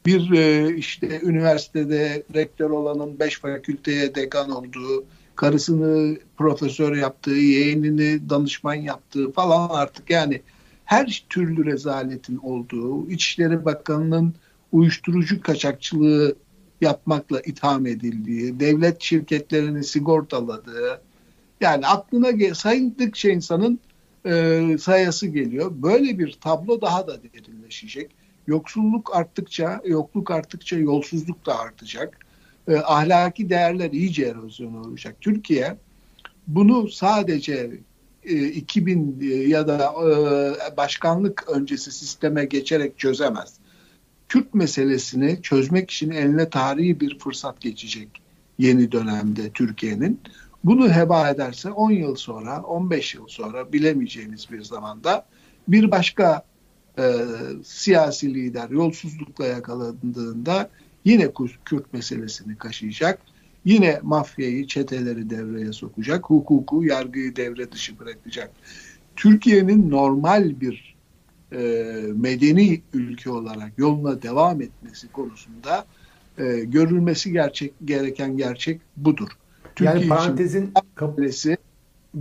bir e, işte üniversitede rektör olanın beş fakülteye dekan olduğu, karısını profesör yaptığı, yeğenini danışman yaptığı falan artık yani her türlü rezaletin olduğu, İçişleri Bakanı'nın uyuşturucu kaçakçılığı yapmakla itham edildiği, devlet şirketlerini sigortaladığı, yani aklına saydıkça insanın e, sayası geliyor. Böyle bir tablo daha da derinleşecek. Yoksulluk arttıkça, yokluk arttıkça yolsuzluk da artacak. E, ahlaki değerler iyice erozyona uğrayacak. Türkiye bunu sadece e, 2000 ya da e, başkanlık öncesi sisteme geçerek çözemez. Kürt meselesini çözmek için eline tarihi bir fırsat geçecek yeni dönemde Türkiye'nin. Bunu heba ederse 10 yıl sonra, 15 yıl sonra bilemeyeceğimiz bir zamanda bir başka e, siyasi lider yolsuzlukla yakalandığında yine Kürt meselesini kaşıyacak. Yine mafyayı, çeteleri devreye sokacak. Hukuku, yargıyı devre dışı bırakacak. Türkiye'nin normal bir e, medeni ülke olarak yoluna devam etmesi konusunda e, görülmesi gerçek gereken gerçek budur. Türkiye yani parantezin kabilesi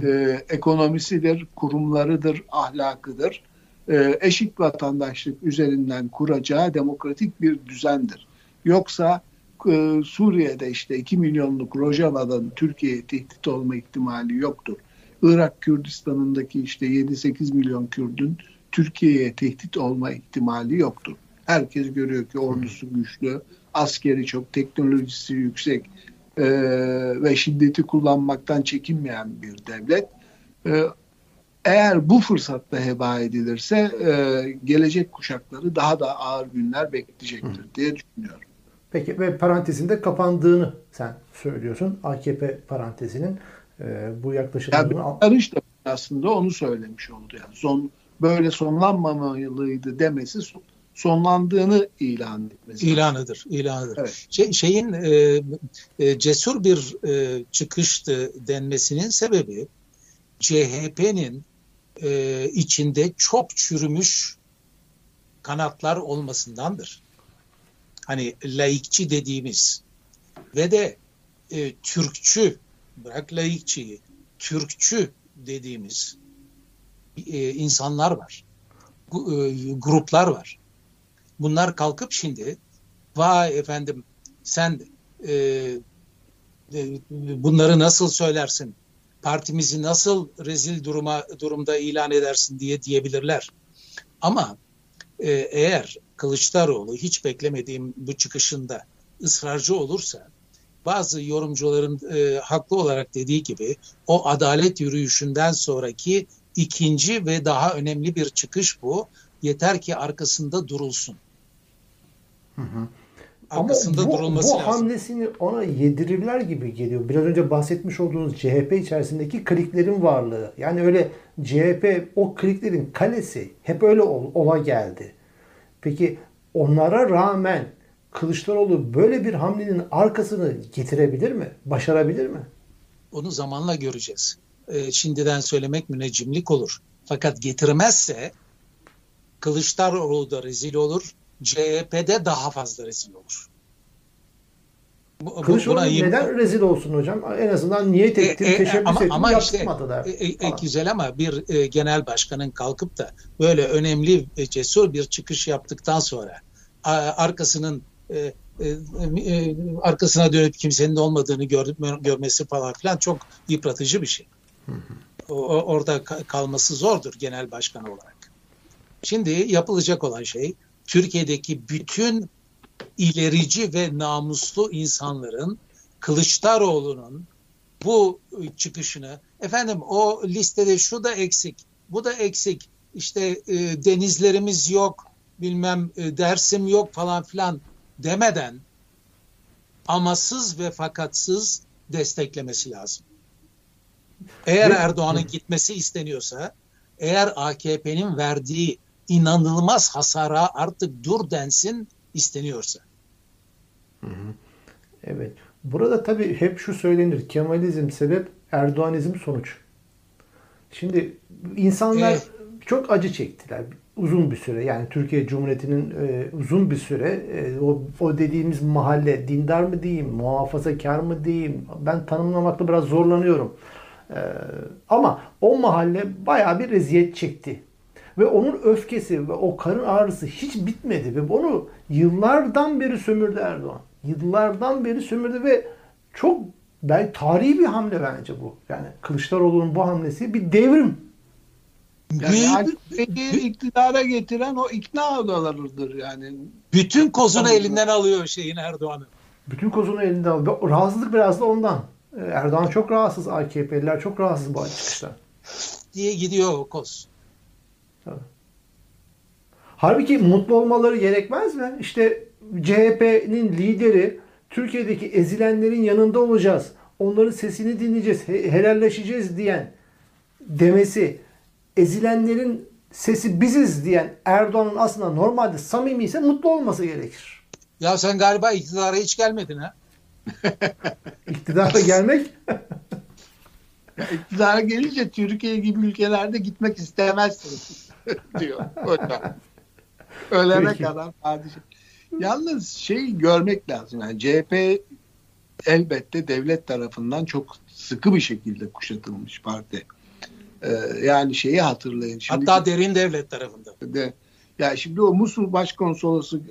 e, ekonomisidir, kurumlarıdır, ahlakıdır. E, eşit vatandaşlık üzerinden kuracağı demokratik bir düzendir. Yoksa e, Suriye'de işte 2 milyonluk Rojava'dan Türkiye'ye tehdit olma ihtimali yoktur. Irak Kürdistan'ındaki işte 7-8 milyon Kürdün Türkiye'ye tehdit olma ihtimali yoktur. Herkes görüyor ki ordusu güçlü, askeri çok, teknolojisi yüksek e, ve şiddeti kullanmaktan çekinmeyen bir devlet. E, eğer bu fırsatta heba edilirse e, gelecek kuşakları daha da ağır günler bekleyecektir diye düşünüyorum. Peki ve parantezinde kapandığını sen söylüyorsun. AKP parantezinin e, bu yaklaşımlarını... Yani da aslında onu söylemiş oldu. Yani son böyle sonlanmamalıydı demesi sonlandığını ilan etmesi. İlanıdır, ilanıdır. Evet. Şey, şeyin e, e, cesur bir e, çıkıştı denmesinin sebebi CHP'nin e, içinde çok çürümüş kanatlar olmasındandır. Hani laikçi dediğimiz ve de e, Türkçü, bırak laikçiyi, Türkçü dediğimiz e, insanlar var. E, gruplar var. Bunlar kalkıp şimdi vay efendim sen e, e, bunları nasıl söylersin? Partimizi nasıl rezil duruma durumda ilan edersin diye diyebilirler. Ama e, eğer Kılıçdaroğlu hiç beklemediğim bu çıkışında ısrarcı olursa bazı yorumcuların e, haklı olarak dediği gibi o adalet yürüyüşünden sonraki ikinci ve daha önemli bir çıkış bu. Yeter ki arkasında durulsun. Hı hı. Arkasında Ama bu, durulması bu lazım. hamlesini ona yedirirler gibi geliyor. Biraz önce bahsetmiş olduğunuz CHP içerisindeki kliklerin varlığı. Yani öyle CHP o kliklerin kalesi hep öyle ol, ola geldi. Peki onlara rağmen Kılıçdaroğlu böyle bir hamlenin arkasını getirebilir mi? Başarabilir mi? Onu zamanla göreceğiz. Ee, şimdiden söylemek müneccimlik olur. Fakat getirmezse Kılıçdaroğlu da rezil olur, CHP'de daha fazla rezil olur. Bu, Kılıçdaroğlu neden rezil olsun hocam? En azından niyet ettim, e, e, teşebbüs ama, ettim, ama işte, e, e, güzel ama bir e, genel başkanın kalkıp da böyle önemli, e, cesur bir çıkış yaptıktan sonra a, arkasının e, e, e, arkasına dönüp kimsenin olmadığını gör, görmesi falan filan çok yıpratıcı bir şey. O, orada kalması zordur genel başkan olarak. Şimdi yapılacak olan şey Türkiye'deki bütün ilerici ve namuslu insanların Kılıçdaroğlu'nun bu çıkışını efendim o listede şu da eksik, bu da eksik, işte e, denizlerimiz yok, bilmem e, dersim yok falan filan demeden amasız ve fakatsız desteklemesi lazım. Eğer Erdoğan'ın gitmesi isteniyorsa, eğer AKP'nin verdiği inanılmaz hasara artık dur densin isteniyorsa. Evet. Burada tabii hep şu söylenir. Kemalizm sebep, Erdoğanizm sonuç. Şimdi insanlar evet. çok acı çektiler uzun bir süre. Yani Türkiye Cumhuriyeti'nin e, uzun bir süre e, o, o dediğimiz mahalle dindar mı diyeyim, muhafazakar mı diyeyim ben tanımlamakta biraz zorlanıyorum. E, ama o mahalle bayağı bir eziyet çekti. Ve onun öfkesi ve o karın ağrısı hiç bitmedi ve onu yıllardan beri sömürdü Erdoğan. Yıllardan beri sömürdü ve çok belki tarihi bir hamle bence bu. Yani Kılıçdaroğlu'nun bu hamlesi bir devrim. Yani AKP'yi iktidara getiren o ikna odalarıdır yani. Bütün kozunu elinden alıyor şeyin Erdoğan'ın. Bütün kozunu elinden alıyor. Rahatsızlık biraz da ondan. Erdoğan çok rahatsız, AKP'liler çok rahatsız bu çıkıştan. diye gidiyor o koz. Tabii. Halbuki mutlu olmaları gerekmez mi? İşte CHP'nin lideri Türkiye'deki ezilenlerin yanında olacağız. Onların sesini dinleyeceğiz, he- helalleşeceğiz diyen demesi, ezilenlerin sesi biziz diyen Erdoğan'ın aslında normalde samimi ise mutlu olması gerekir. Ya sen galiba iktidara hiç gelmedin ha? <laughs> İktidara gelmek <laughs> İktidara gelince Türkiye gibi ülkelerde gitmek istemezsiniz <laughs> diyor hocam. Ölene Peki. kadar padişah. Yalnız şey görmek lazım. Yani CHP elbette devlet tarafından çok sıkı bir şekilde kuşatılmış parti. Ee, yani şeyi hatırlayın. Şimdi Hatta derin devlet tarafında. de ya şimdi o Musul Başkonsolosu e,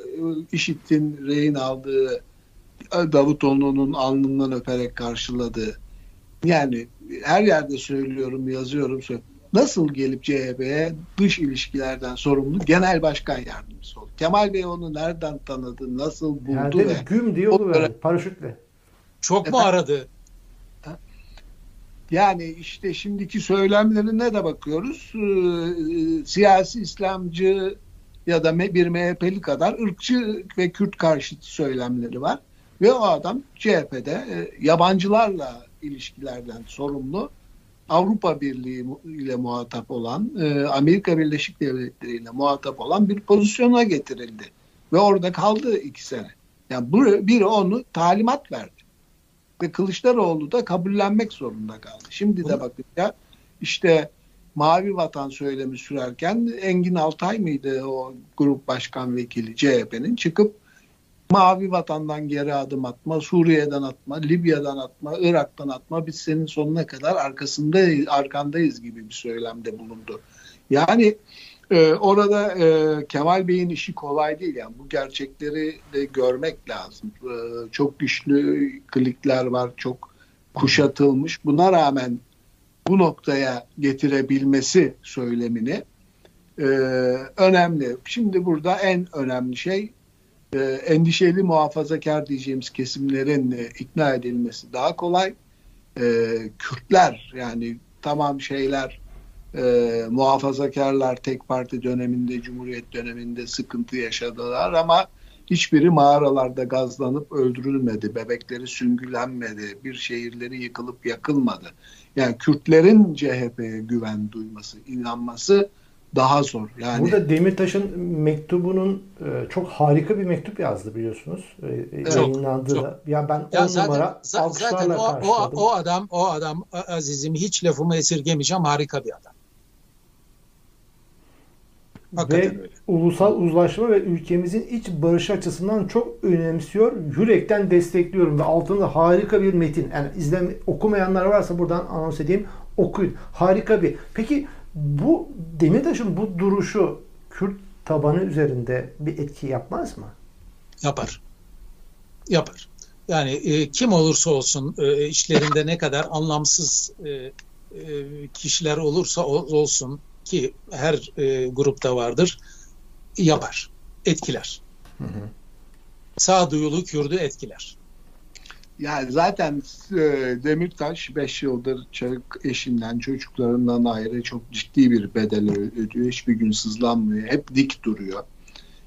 IŞİD'in rehin aldığı e, Davutoğlu'nun alnından öperek karşıladığı yani her yerde söylüyorum yazıyorum söylüyorum. Nasıl gelip CHP'ye dış ilişkilerden sorumlu genel başkan yardımcısı oldu? Kemal Bey onu nereden tanıdı? Nasıl buldu? yerde ve güm diye oluverdi paraşütle. Çok mu aradı? Yani işte şimdiki söylemlerine de bakıyoruz. Ee, siyasi İslamcı ya da bir MHP'li kadar ırkçı ve Kürt karşıtı söylemleri var. Ve o adam CHP'de e, yabancılarla ilişkilerden sorumlu Avrupa Birliği ile muhatap olan, e, Amerika Birleşik Devletleri ile muhatap olan bir pozisyona getirildi. Ve orada kaldı iki sene. Yani bu- biri onu talimat verdi. Ve Kılıçdaroğlu da kabullenmek zorunda kaldı. Şimdi de bakın ya işte Mavi Vatan söylemi sürerken Engin Altay mıydı o grup başkan vekili CHP'nin çıkıp Mavi Vatan'dan geri adım atma, Suriye'den atma, Libya'dan atma, Irak'tan atma biz senin sonuna kadar arkasındayız, arkandayız gibi bir söylemde bulundu. Yani e, orada e, Kemal Bey'in işi kolay değil yani bu gerçekleri de görmek lazım. E, çok güçlü klikler var, çok kuşatılmış. Buna rağmen bu noktaya getirebilmesi söylemini e, önemli. Şimdi burada en önemli şey e, endişeli muhafazakar diyeceğimiz kesimlerin e, ikna edilmesi daha kolay. E, Kürtler yani tamam şeyler e, muhafazakarlar tek parti döneminde, Cumhuriyet döneminde sıkıntı yaşadılar ama hiçbiri mağaralarda gazlanıp öldürülmedi. Bebekleri süngülenmedi. Bir şehirleri yıkılıp yakılmadı. Yani Kürtlerin CHP'ye güven duyması, inanması daha zor. Yani Burada Demirtaş'ın mektubunun e, çok harika bir mektup yazdı biliyorsunuz. E, Çok, yayınlandı çok. Ya ben Ya on zaten, numara za- zaten o, o, o adam o adam azizim hiç lafımı esirgemeyeceğim harika bir adam. Hakikaten ve öyle. ulusal uzlaşma ve ülkemizin iç barışı açısından çok önemsiyor. Yürekten destekliyorum ve altında harika bir metin. Yani izleme, okumayanlar varsa buradan anons edeyim. Okuyun. Harika bir. Peki bu Demirtaş'ın bu duruşu Kürt tabanı üzerinde bir etki yapmaz mı? Yapar. Yapar. Yani e, kim olursa olsun e, işlerinde ne kadar anlamsız e, e, kişiler olursa ol- olsun ki her e, grupta vardır yapar. Etkiler. Sağduyulu Kürdü etkiler. Yani zaten e, Demirtaş 5 yıldır çocuk eşinden, çocuklarından ayrı çok ciddi bir bedel ödüyor. Hiçbir gün sızlanmıyor. Hep dik duruyor.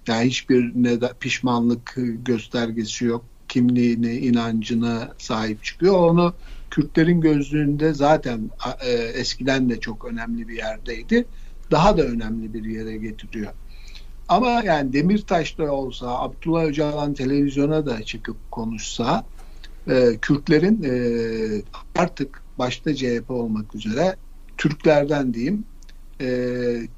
Yani hiçbir neden, pişmanlık göstergesi yok. Kimliğine, inancına sahip çıkıyor. Onu Kürtlerin gözlüğünde zaten e, eskiden de çok önemli bir yerdeydi. Daha da önemli bir yere getiriyor. Ama yani Demirtaş'ta olsa, Abdullah Öcalan televizyona da çıkıp konuşsa e, Kürtlerin e, artık başta CHP olmak üzere Türklerden diyeyim e,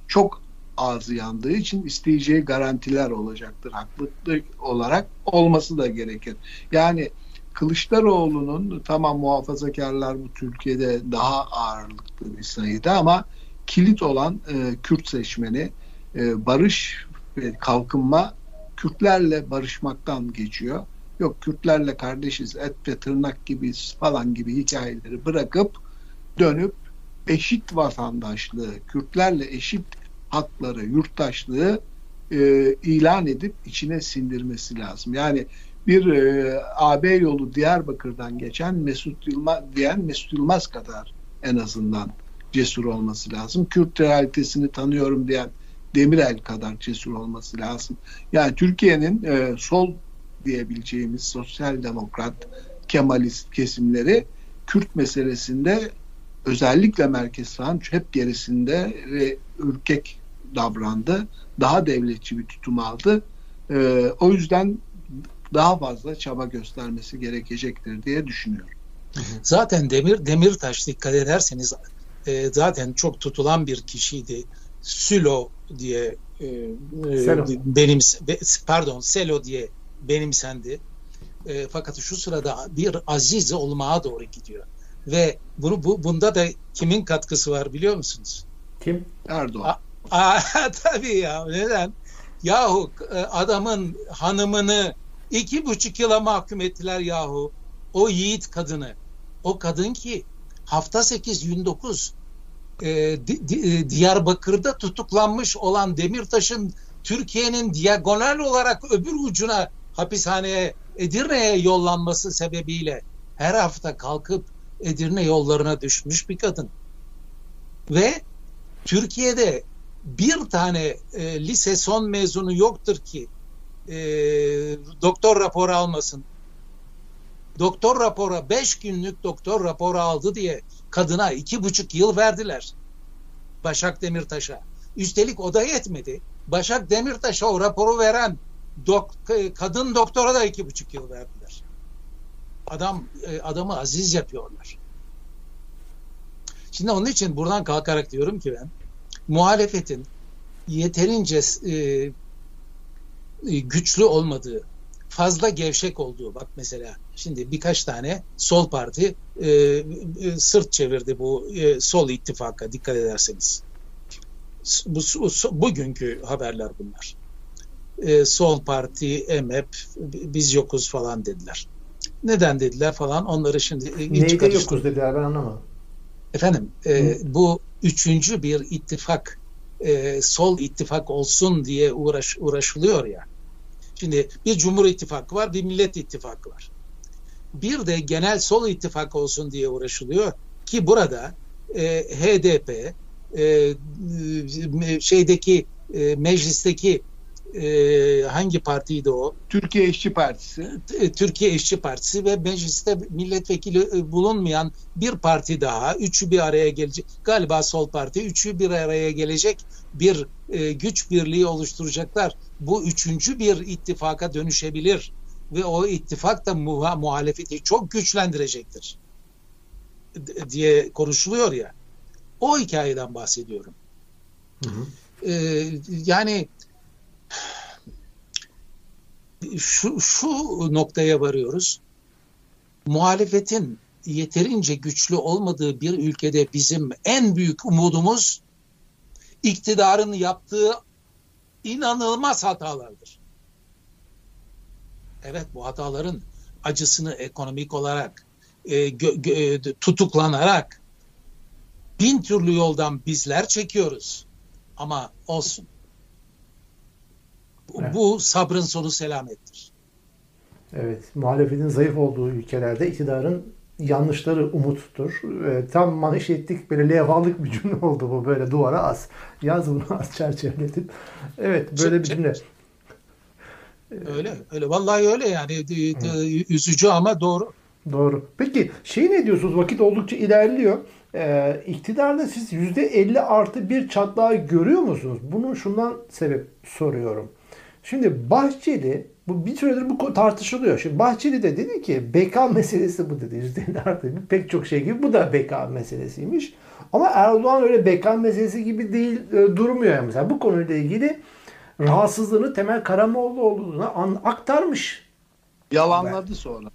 çok ağzı yandığı için isteyeceği garantiler olacaktır. Haklı olarak olması da gerekir. Yani Kılıçdaroğlu'nun tamam muhafazakarlar bu Türkiye'de daha ağırlıklı bir sayıda ama kilit olan e, Kürt seçmeni e, barış ve kalkınma Kürtlerle barışmaktan geçiyor. Yok Kürtlerle kardeşiz et ve tırnak gibi falan gibi hikayeleri bırakıp dönüp eşit vatandaşlığı, Kürtlerle eşit hakları, yurttaşlığı e, ilan edip içine sindirmesi lazım. Yani bir e, AB yolu Diyarbakır'dan geçen Mesut Yılmaz diyen Mesut Yılmaz kadar en azından cesur olması lazım. Kürt realitesini tanıyorum diyen Demirel kadar cesur olması lazım. Yani Türkiye'nin e, sol diyebileceğimiz sosyal demokrat, Kemalist kesimleri Kürt meselesinde özellikle merkez sağın hep gerisinde ve ürkek davrandı. Daha devletçi bir tutum aldı. Ee, o yüzden daha fazla çaba göstermesi gerekecektir diye düşünüyorum. Zaten Demir Demirtaş dikkat ederseniz e, zaten çok tutulan bir kişiydi. Sülo diye e, Selo. benim pardon Selo diye benimsendi. E, fakat şu sırada bir aziz olmaya doğru gidiyor. Ve bunu bu bunda da kimin katkısı var biliyor musunuz? Kim? Erdoğan. Aa, <laughs> tabii ya neden? Yahu e, adamın hanımını iki buçuk yıla mahkum ettiler yahu. O yiğit kadını. O kadın ki hafta 8 gün 9 e, Di- Di- e, Diyarbakır'da tutuklanmış olan Demirtaş'ın Türkiye'nin diagonal olarak öbür ucuna hapishaneye Edirne'ye yollanması sebebiyle her hafta kalkıp Edirne yollarına düşmüş bir kadın. Ve Türkiye'de bir tane e, lise son mezunu yoktur ki e, doktor raporu almasın. Doktor rapora beş günlük doktor raporu aldı diye kadına iki buçuk yıl verdiler. Başak Demirtaş'a. Üstelik o da yetmedi. Başak Demirtaş'a o raporu veren dok- kadın doktora da iki buçuk yıl verdiler. Adam e, adamı aziz yapıyorlar. Şimdi onun için buradan kalkarak diyorum ki ben muhalefetin yeterince e, e, güçlü olmadığı, fazla gevşek olduğu bak mesela şimdi birkaç tane sol parti e, e, sırt çevirdi bu e, sol ittifaka dikkat ederseniz. Bu, su- bugünkü haberler bunlar. E, sol parti, EMEP, biz yokuz falan dediler. Neden dediler falan onları şimdi e, Neyde yokuz dediler ben anlamadım. Efendim e, bu üçüncü bir ittifak e, sol ittifak olsun diye uğraş, uğraşılıyor ya. Şimdi bir Cumhur İttifakı var, bir Millet İttifakı var. Bir de genel sol ittifak olsun diye uğraşılıyor ki burada e, HDP e, e, şeydeki e, meclisteki e, hangi partiydi o? Türkiye İşçi Partisi. E, Türkiye İşçi Partisi ve mecliste milletvekili e, bulunmayan bir parti daha, üçü bir araya gelecek, galiba Sol Parti, üçü bir araya gelecek bir e, güç birliği oluşturacaklar. Bu üçüncü bir ittifaka dönüşebilir ve o ittifak da muha- muhalefeti çok güçlendirecektir d- diye konuşuluyor ya. O hikayeden bahsediyorum. Hı hı. E, yani şu, şu noktaya varıyoruz. Muhalefetin yeterince güçlü olmadığı bir ülkede bizim en büyük umudumuz iktidarın yaptığı inanılmaz hatalardır. Evet bu hataların acısını ekonomik olarak e, gö- gö- tutuklanarak bin türlü yoldan bizler çekiyoruz. Ama olsun. Bu, Evet. bu sabrın sonu selamettir. Evet, muhalefetin zayıf olduğu ülkelerde iktidarın yanlışları umuttur. E, tam manşetlik böyle levhalık bir cümle <laughs> oldu bu böyle duvara as. Yaz bunu <laughs> as çerçeveletip. Evet böyle bir cümle. Öyle, öyle. Vallahi öyle yani. D- Üzücü ama doğru. Doğru. Peki şey ne diyorsunuz? Vakit oldukça ilerliyor. Ee, iktidarda siz %50 artı bir çatlağı görüyor musunuz? Bunun şundan sebep soruyorum. Şimdi Bahçeli bu bir süredir bu tartışılıyor. Şimdi Bahçeli de dedi ki BK <laughs> meselesi bu dedi. %50 artı bir pek çok şey gibi bu da BK meselesiymiş. Ama Erdoğan öyle BK meselesi gibi değil e, durmuyor. Yani. Mesela bu konuyla ilgili rahatsızlığını Temel Karamollaoğlu'na an- aktarmış. Yalanladı sonra.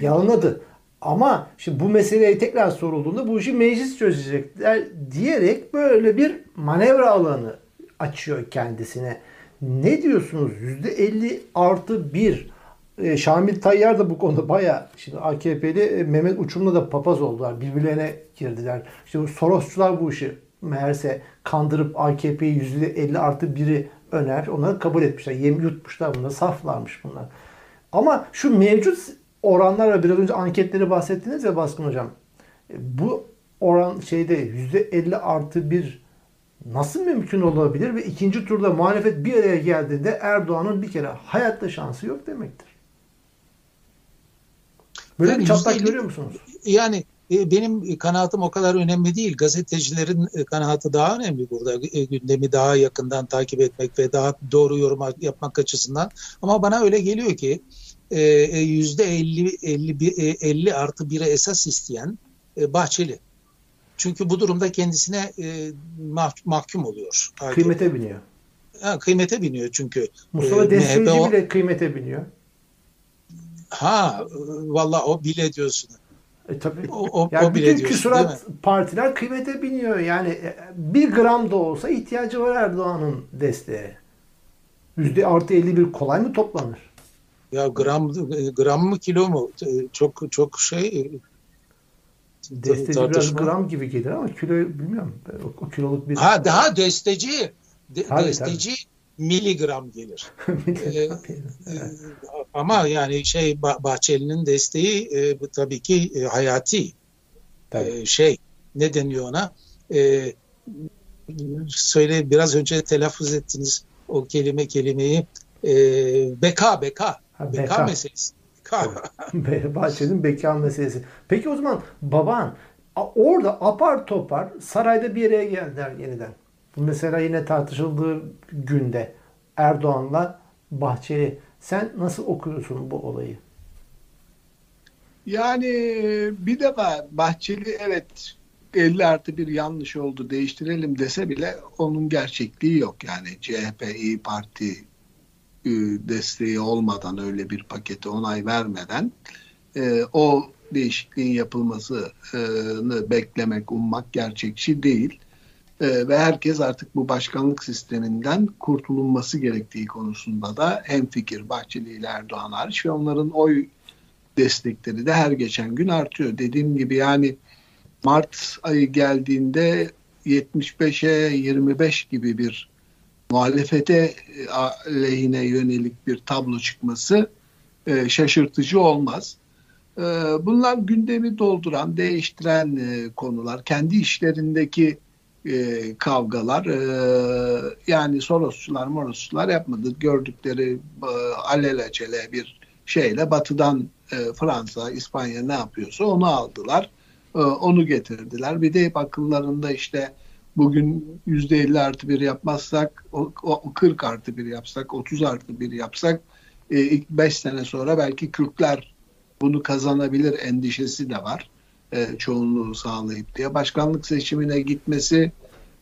Yalanladı. Ama şimdi bu meseleye tekrar sorulduğunda bu işi meclis çözecekler diyerek böyle bir manevra alanı açıyor kendisine. Ne diyorsunuz? %50 artı 1. E, Şamil Tayyar da bu konuda baya şimdi AKP'li e, Mehmet Uçum'la da papaz oldular. Birbirlerine girdiler. İşte bu Sorosçular bu işi meğerse kandırıp AKP'yi %50 artı 1'i öner. Onları kabul etmişler. Yem yutmuşlar bunlar. Saflarmış bunlar. Ama şu mevcut oranlarla biraz önce anketleri bahsettiniz ya Baskın Hocam. E, Bu oran şeyde %50 artı 1 nasıl mümkün olabilir ve ikinci turda muhalefet bir araya geldiğinde Erdoğan'ın bir kere hayatta şansı yok demektir. Böyle bir çatlak görüyor musunuz? Yani e, benim kanaatim o kadar önemli değil. Gazetecilerin e, kanaatı daha önemli burada. E, gündemi daha yakından takip etmek ve daha doğru yorum yapmak açısından. Ama bana öyle geliyor ki yüzde 50, 50, 50 artı 1'e esas isteyen Bahçeli. Çünkü bu durumda kendisine mahkum oluyor. Kıymete biniyor. Ha, kıymete biniyor çünkü. Mustafa e, Desteci o... bile kıymete biniyor. Ha valla o bile diyorsun. E tabii. O, o, yani o bütün küsurat partiler kıymete biniyor. Yani e, bir gram da olsa ihtiyacı var Erdoğan'ın desteğe. Yüzde artı 51 kolay mı toplanır? Ya gram gram mı kilo mu? E, çok çok şey Desteci biraz gram gibi gelir ama kilo bilmiyorum. O, o kiloluk bir... Ha daha desteci. De, tabii, desteci tabii. miligram gelir. <laughs> ee, e, ama yani şey Bahçeli'nin desteği e, bu tabii ki e, hayati. E, şey ne deniyor ona? E, söyle biraz önce telaffuz ettiniz o kelime kelimeyi. E, beka beka. Ha, beka, beka meselesi. <laughs> Bahçeli'nin beka meselesi. Peki o zaman baban orada apar topar sarayda bir yere geldiler yeniden. Bu mesela yine tartışıldığı günde Erdoğan'la Bahçeli. Sen nasıl okuyorsun bu olayı? Yani bir defa Bahçeli evet 50 artı bir yanlış oldu değiştirelim dese bile onun gerçekliği yok. Yani CHP, İyi Parti e, desteği olmadan öyle bir pakete onay vermeden e, o değişikliğin yapılmasını beklemek, ummak gerçekçi değil. E, ve herkes artık bu başkanlık sisteminden kurtulunması gerektiği konusunda da hem fikir Bahçeli ile Erdoğan hariç ve onların oy destekleri de her geçen gün artıyor. Dediğim gibi yani Mart ayı geldiğinde 75'e 25 gibi bir muhalefete e, lehine yönelik bir tablo çıkması e, şaşırtıcı olmaz. E, bunlar gündemi dolduran, değiştiren e, konular. Kendi işlerindeki e, kavgalar e, yani Sorosçular Morosçular yapmadı. Gördükleri e, alelacele bir şeyle batıdan e, Fransa, İspanya ne yapıyorsa onu aldılar. E, onu getirdiler. Bir de hep akıllarında işte bugün yüzde elli artı bir yapmazsak o, o 40 artı bir yapsak 30 artı bir yapsak e, ilk 5 sene sonra belki Kürtler bunu kazanabilir endişesi de var e, çoğunluğu sağlayıp diye. Başkanlık seçimine gitmesi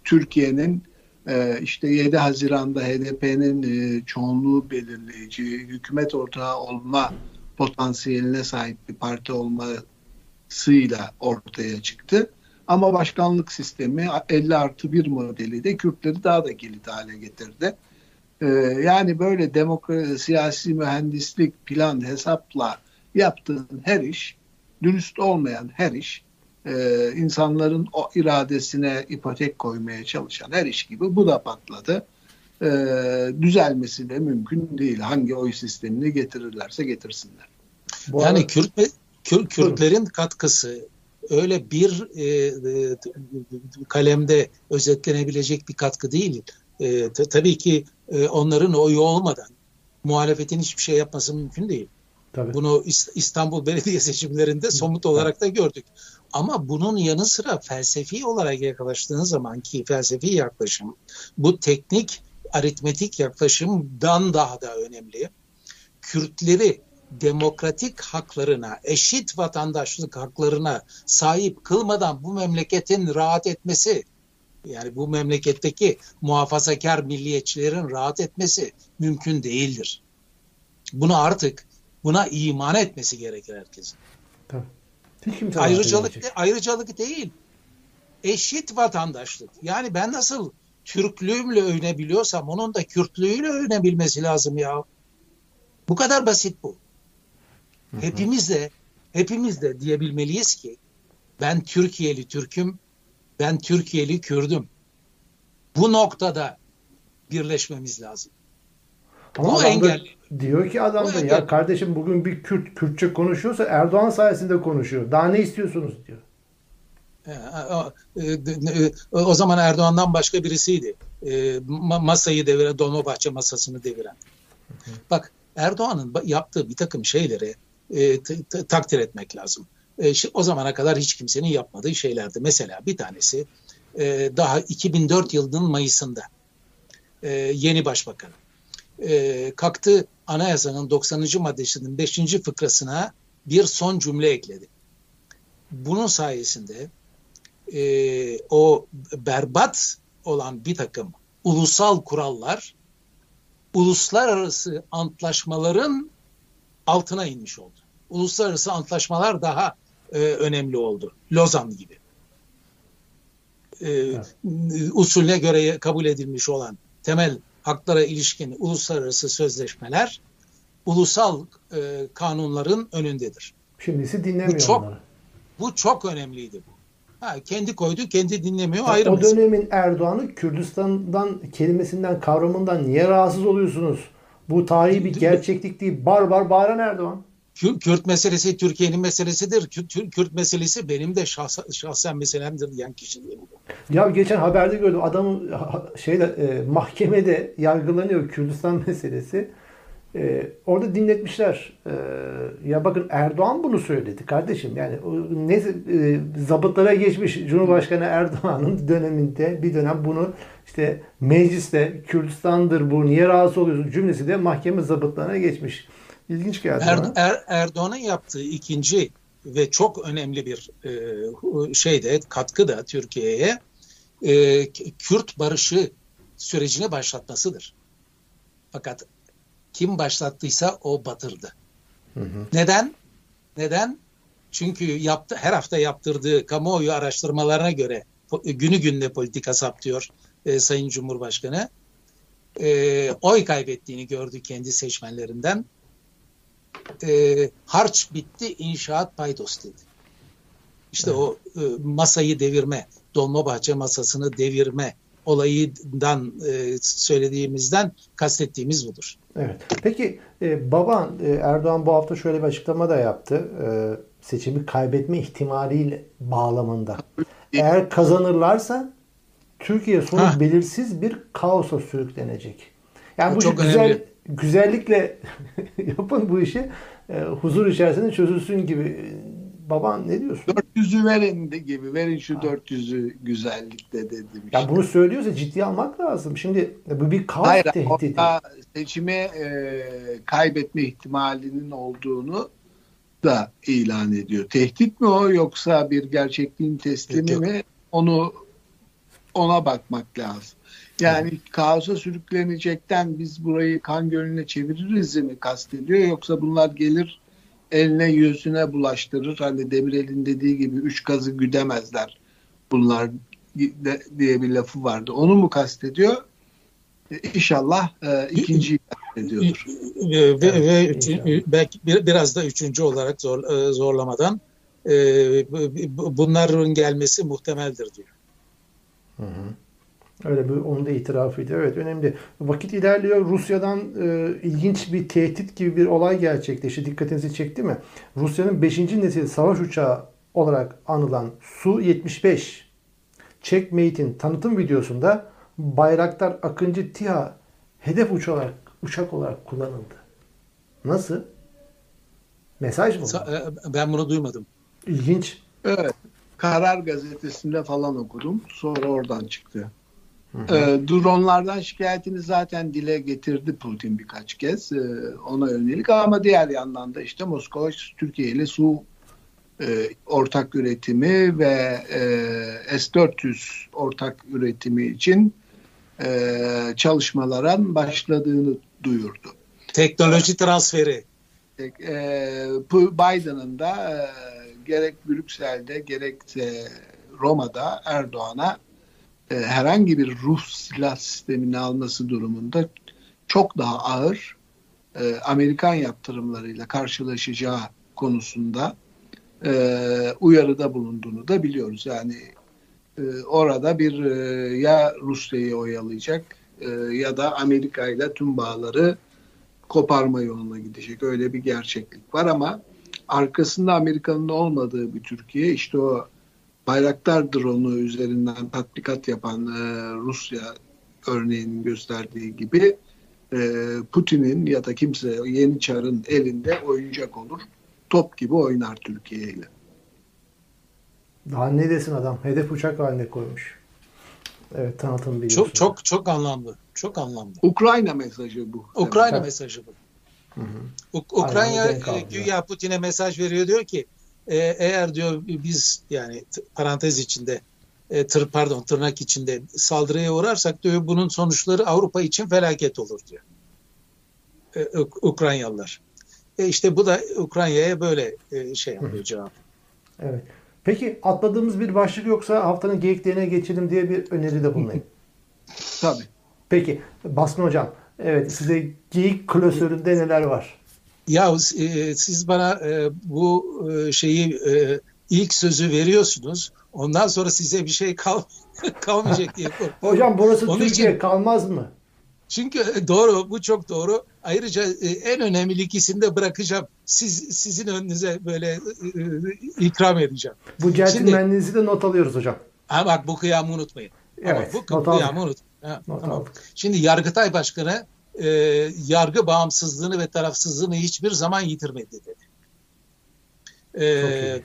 Türkiye'nin e, işte 7 Haziran'da HDP'nin çoğunluğu belirleyici, hükümet ortağı olma potansiyeline sahip bir parti olmasıyla ortaya çıktı. Ama başkanlık sistemi 50 artı 1 modeli de Kürtleri daha da kilit hale getirdi. Ee, yani böyle demokrasi, siyasi mühendislik, plan, hesapla yaptığın her iş dürüst olmayan her iş e, insanların o iradesine ipotek koymaya çalışan her iş gibi bu da patladı. E, düzelmesi de mümkün değil. Hangi oy sistemini getirirlerse getirsinler. Bu yani arada... Kürt, Kürt Kürtlerin katkısı öyle bir e, e, kalemde özetlenebilecek bir katkı değil. E, tabii ki e, onların oyu olmadan muhalefetin hiçbir şey yapması mümkün değil. Tabii. Bunu İstanbul Belediye seçimlerinde somut olarak da gördük. Ama bunun yanı sıra felsefi olarak yaklaştığınız zaman ki felsefi yaklaşım bu teknik aritmetik yaklaşımdan daha da önemli. Kürtleri demokratik haklarına, eşit vatandaşlık haklarına sahip kılmadan bu memleketin rahat etmesi, yani bu memleketteki muhafazakar milliyetçilerin rahat etmesi mümkün değildir. Bunu artık Buna iman etmesi gerekir herkesin. Tabii. Hiç ayrıcalık, de, ayrıcalık değil. Eşit vatandaşlık. Yani ben nasıl Türklüğümle övünebiliyorsam onun da Kürtlüğüyle övünebilmesi lazım ya. Bu kadar basit bu. Hı Hepimiz de hepimiz de diyebilmeliyiz ki ben Türkiye'li Türk'üm, ben Türkiye'li Kürdüm. Bu noktada birleşmemiz lazım. Ama bu engel. Diyor ki adam da ya kardeşim bugün bir Kürt Kürtçe konuşuyorsa Erdoğan sayesinde konuşuyor. Daha ne istiyorsunuz diyor. E, e, o zaman Erdoğan'dan başka birisiydi. E, masayı deviren, Dolmabahçe masasını deviren. Bak Erdoğan'ın yaptığı bir takım şeyleri e, takdir etmek lazım. E, o zamana kadar hiç kimsenin yapmadığı şeylerdi. Mesela bir tanesi e, daha 2004 yılının Mayıs'ında e, yeni başbakan e, kalktı anayasanın 90. maddesinin 5. fıkrasına bir son cümle ekledi. Bunun sayesinde e, o berbat olan bir takım ulusal kurallar uluslararası antlaşmaların altına inmiş oldu. Uluslararası antlaşmalar daha e, önemli oldu. Lozan gibi. E, Evet. Usulüne göre kabul edilmiş olan temel haklara ilişkin uluslararası sözleşmeler ulusal e, kanunların önündedir. Şimdisi dinlemiyor Bu çok- onları. Bu çok önemliydi bu. Ha, kendi koydu, kendi dinlemiyor Ya ayrı o mesele. dönemin Erdoğan'ı Kürdistan'dan kelimesinden kavramından niye rahatsız oluyorsunuz? Bu tarihi bir gerçeklik değil. Barbar bağıran Erdoğan. Kür- Kürt meselesi Türkiye'nin meselesidir. Kürt, meselesi benim de şahsa- şahsen meselemdir diyen kişi değil. Ya geçen haberde gördüm adamı ha- şeyde e, mahkemede yargılanıyor Kürdistan <laughs> meselesi. E, orada dinletmişler. E, ya bakın Erdoğan bunu söyledi kardeşim. Yani ne e, zabıtlara geçmiş Cumhurbaşkanı Erdoğan'ın <laughs> döneminde bir dönem bunu işte mecliste Kürdistan'dır bu niye rahatsız oluyorsun cümlesi de mahkeme zabıtlarına geçmiş. İlginç geldi Er-. Er- Erdoğan'ın yaptığı ikinci ve çok önemli bir e, şey de katkı da Türkiye'ye e, Kürt barışı sürecini başlatmasıdır. Fakat kim başlattıysa o batırdı. Neden? Neden? Çünkü yaptı, her hafta yaptırdığı kamuoyu araştırmalarına göre günü gününe politika saptıyor e, Sayın Cumhurbaşkanı. E, oy kaybettiğini gördü kendi seçmenlerinden. E, harç bitti, inşaat paydos dedi. İşte o e, masayı devirme, Dolmabahçe masasını devirme olayından e, söylediğimizden kastettiğimiz budur. Evet. Peki e, baban e, Erdoğan bu hafta şöyle bir açıklama da yaptı. E, seçimi kaybetme ihtimaliyle bağlamında. Eğer kazanırlarsa Türkiye sonu Ha. belirsiz bir kaosa sürüklenecek. Yani Bu bu çok güzel önemli. Güzellikle <laughs> yapın bu işi e, huzur içerisinde çözülsün gibi. Baban ne diyorsun? 400'ü verin de gibi. Verin şu 400'ü güzellikte dedim. Ya işte. bunu söylüyorsa ciddiye almak lazım. Şimdi bu bir kaos Hayır, tehdidi. seçimi e, kaybetme ihtimalinin olduğunu da ilan ediyor. Tehdit mi o yoksa bir gerçekliğin teslimi mi? Onu ona bakmak lazım. Yani kaosa sürüklenecekten biz burayı kan gölüne çeviririz mi kastediyor yoksa bunlar gelir eline yüzüne bulaştırır. Hani Demirel'in dediği gibi üç gazı güdemezler bunlar de- diye bir lafı vardı. Onu mu kastediyor? E, İnşallah e, ikinciyi kastediyordur. Ve, ve, Evet, ve inşallah. üçü- belki bir, biraz da üçüncü olarak zor, e, zorlamadan e, bu- bu- bunların gelmesi muhtemeldir diyor. Öyle bir onun da itirafıydı. Evet önemli. Vakit ilerliyor. Rusya'dan e, ilginç bir tehdit gibi bir olay gerçekleşti. Dikkatinizi çekti mi? Rusya'nın 5. nesil savaş uçağı olarak anılan Su-75 Checkmate'in tanıtım videosunda Bayraktar Akıncı TİHA hedef uçak olarak, uçak olarak kullanıldı. Nasıl? Mesaj mı? e, Ben bunu duymadım. İlginç. Evet. Karar gazetesinde falan okudum. Sonra oradan çıktı. Ee, dronlardan şikayetini zaten dile getirdi Putin birkaç kez ee, ona yönelik ama diğer yandan da işte Moskova Türkiye ile su e, ortak üretimi ve e, S-400 ortak üretimi için e, çalışmaların başladığını duyurdu. Teknoloji transferi. Biden'ın da gerek Brüksel'de gerekse Roma'da Erdoğan'a e, herhangi bir Rus silah sistemini alması durumunda çok daha ağır e, Amerikan yaptırımlarıyla karşılaşacağı konusunda e, uyarıda bulunduğunu da biliyoruz. Yani e, orada bir e, ya Rusya'yı oyalayacak e, ya da Amerika ile tüm bağları koparma yoluna gidecek. Öyle bir gerçeklik var ama arkasında Amerika'nın olmadığı bir Türkiye işte o Bayraktar drone'u üzerinden tatbikat yapan e, Rusya örneğinin gösterdiği gibi e, Putin'in ya da kimse Yeni Çar'ın elinde oyuncak olur. top gibi oynar Türkiye ile. Daha ne desin adam? Hedef uçak haline koymuş. Evet tanıtım biliyorsun. Çok çok çok anlamlı. Çok anlamlı. Ukrayna mesajı bu. Ukrayna Evet. mesajı bu. Hı hı. Uk- Ukrayna güya Putin'e mesaj veriyor diyor ki e, eğer diyor biz yani parantez içinde e, tır pardon tırnak içinde saldırıya uğrarsak diyor bunun sonuçları Avrupa için felaket olur diyor. E, Uk- Ukraynalılar. E işte bu da Ukrayna'ya böyle e, şey yapıyor cevap. Evet. Peki atladığımız bir başlık yoksa haftanın geyiklerine geçelim diye bir öneride bulunayım. <laughs> Tabii. Peki Basın Hocam. Evet size geyik klasöründe neler var? Ya e, siz bana e, bu e, şeyi e, ilk sözü veriyorsunuz. Ondan sonra size bir şey kal <laughs> kalmayacak diye korkuyorum. Hocam burası Onun Türkiye için- kalmaz mı? Çünkü e, doğru, bu çok doğru. Ayrıca e, en önemli ikisini de bırakacağım. Siz sizin önünüze böyle e, e, ikram edeceğim. Bu centilmenliğinizi de not alıyoruz hocam. Ha bak bu kıyamı unutmayın. Evet, Ama bu not kıyamı unutmayın. Ha, Not tamam. aldık. Şimdi Yargıtay Başkanı e, yargı bağımsızlığını ve tarafsızlığını hiçbir zaman yitirmedi dedi. E, e,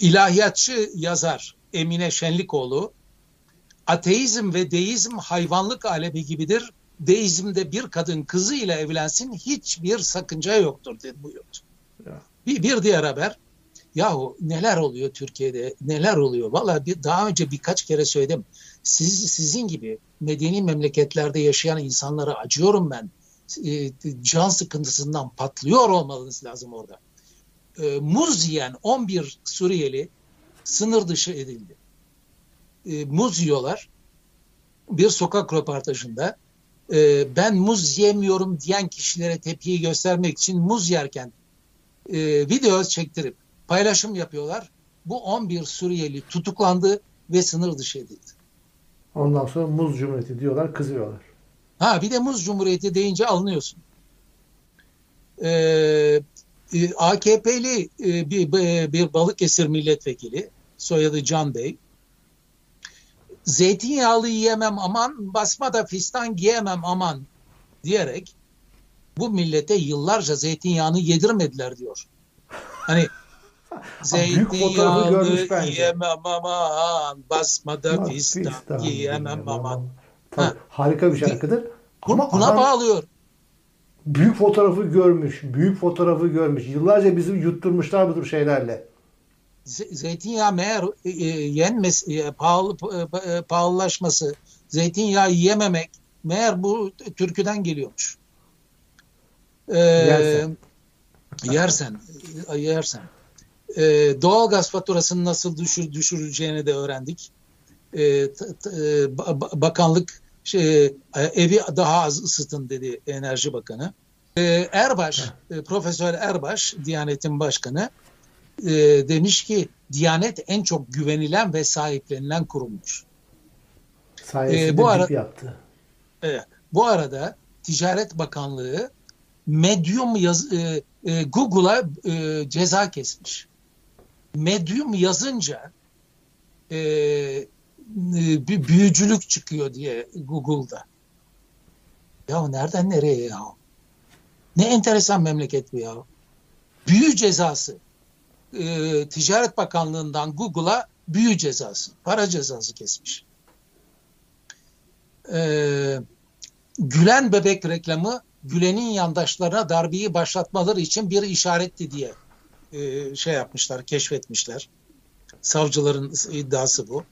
ilahiyatçı yazar Emine Şenlikoğlu ateizm ve deizm hayvanlık alemi gibidir. Deizmde bir kadın kızı ile evlensin hiçbir sakınca yoktur dedi buyurdu. Ya. Bir, bir diğer haber yahu neler oluyor Türkiye'de neler oluyor valla daha önce birkaç kere söyledim siz sizin gibi medeni memleketlerde yaşayan insanlara acıyorum ben E, can sıkıntısından patlıyor olmanız lazım orada E, muz yiyen 11 Suriyeli sınır dışı edildi E, muz yiyorlar bir sokak röportajında e, ben muz yemiyorum diyen kişilere tepkiyi göstermek için muz yerken e, video çektirip paylaşım yapıyorlar. Bu 11 Suriyeli tutuklandı ve sınır dışı edildi. Ondan sonra Muz Cumhuriyeti diyorlar, kızıyorlar. Ha bir de Muz Cumhuriyeti deyince alınıyorsun. Ee, e, AKP'li e, bir, bir Balıkesir milletvekili soyadı Can Bey zeytinyağlı yiyemem aman basma da fistan giyemem aman diyerek bu millete yıllarca zeytinyağını yedirmediler diyor. Hani zeytinyağlı yiyemem aman basma da Bak, fistan fistan giyemem aman. Tabii, Ha. harika bir şarkıdır. Bu- Ama Buna adam bağlıyor. büyük fotoğrafı görmüş, büyük fotoğrafı görmüş. Yıllarca bizi yutturmuşlar bu tür şeylerle. Ze- zeytinyağı meğer e, e, yenmesi, e, pahalı e, e, pahalılaşması, zeytinyağı yememek meğer bu türküden geliyormuş. Ee, Yersen. yersen, e. Ee, doğalgaz faturasını nasıl düşür, düşüreceğini de öğrendik. Ee, t- t- e, ba- ba- bakanlık şey, e, evi daha az ısıtın dedi Enerji Bakanı. Ee, Erbaş, e, Profesör Erbaş, Diyanet'in başkanı e, demiş ki Diyanet en çok güvenilen ve sahiplenilen kurummuş. Sayesinde Ee, bu ara- yaptı. Evet. Bu arada Ticaret Bakanlığı Medium yaz, e, e, Google'a e, ceza kesmiş. Medium yazınca e, e, bir büyücülük çıkıyor diye Google'da. Ya nereden nereye ya? Ne enteresan memleket bu ya. Büyü cezası. E, Ticaret Bakanlığı'ndan Google'a büyü cezası, para cezası kesmiş. Ee, Gülen bebek reklamı Gülen'in yandaşlarına darbeyi başlatmaları için bir işaretti diye e, şey yapmışlar, keşfetmişler. Savcıların iddiası bu.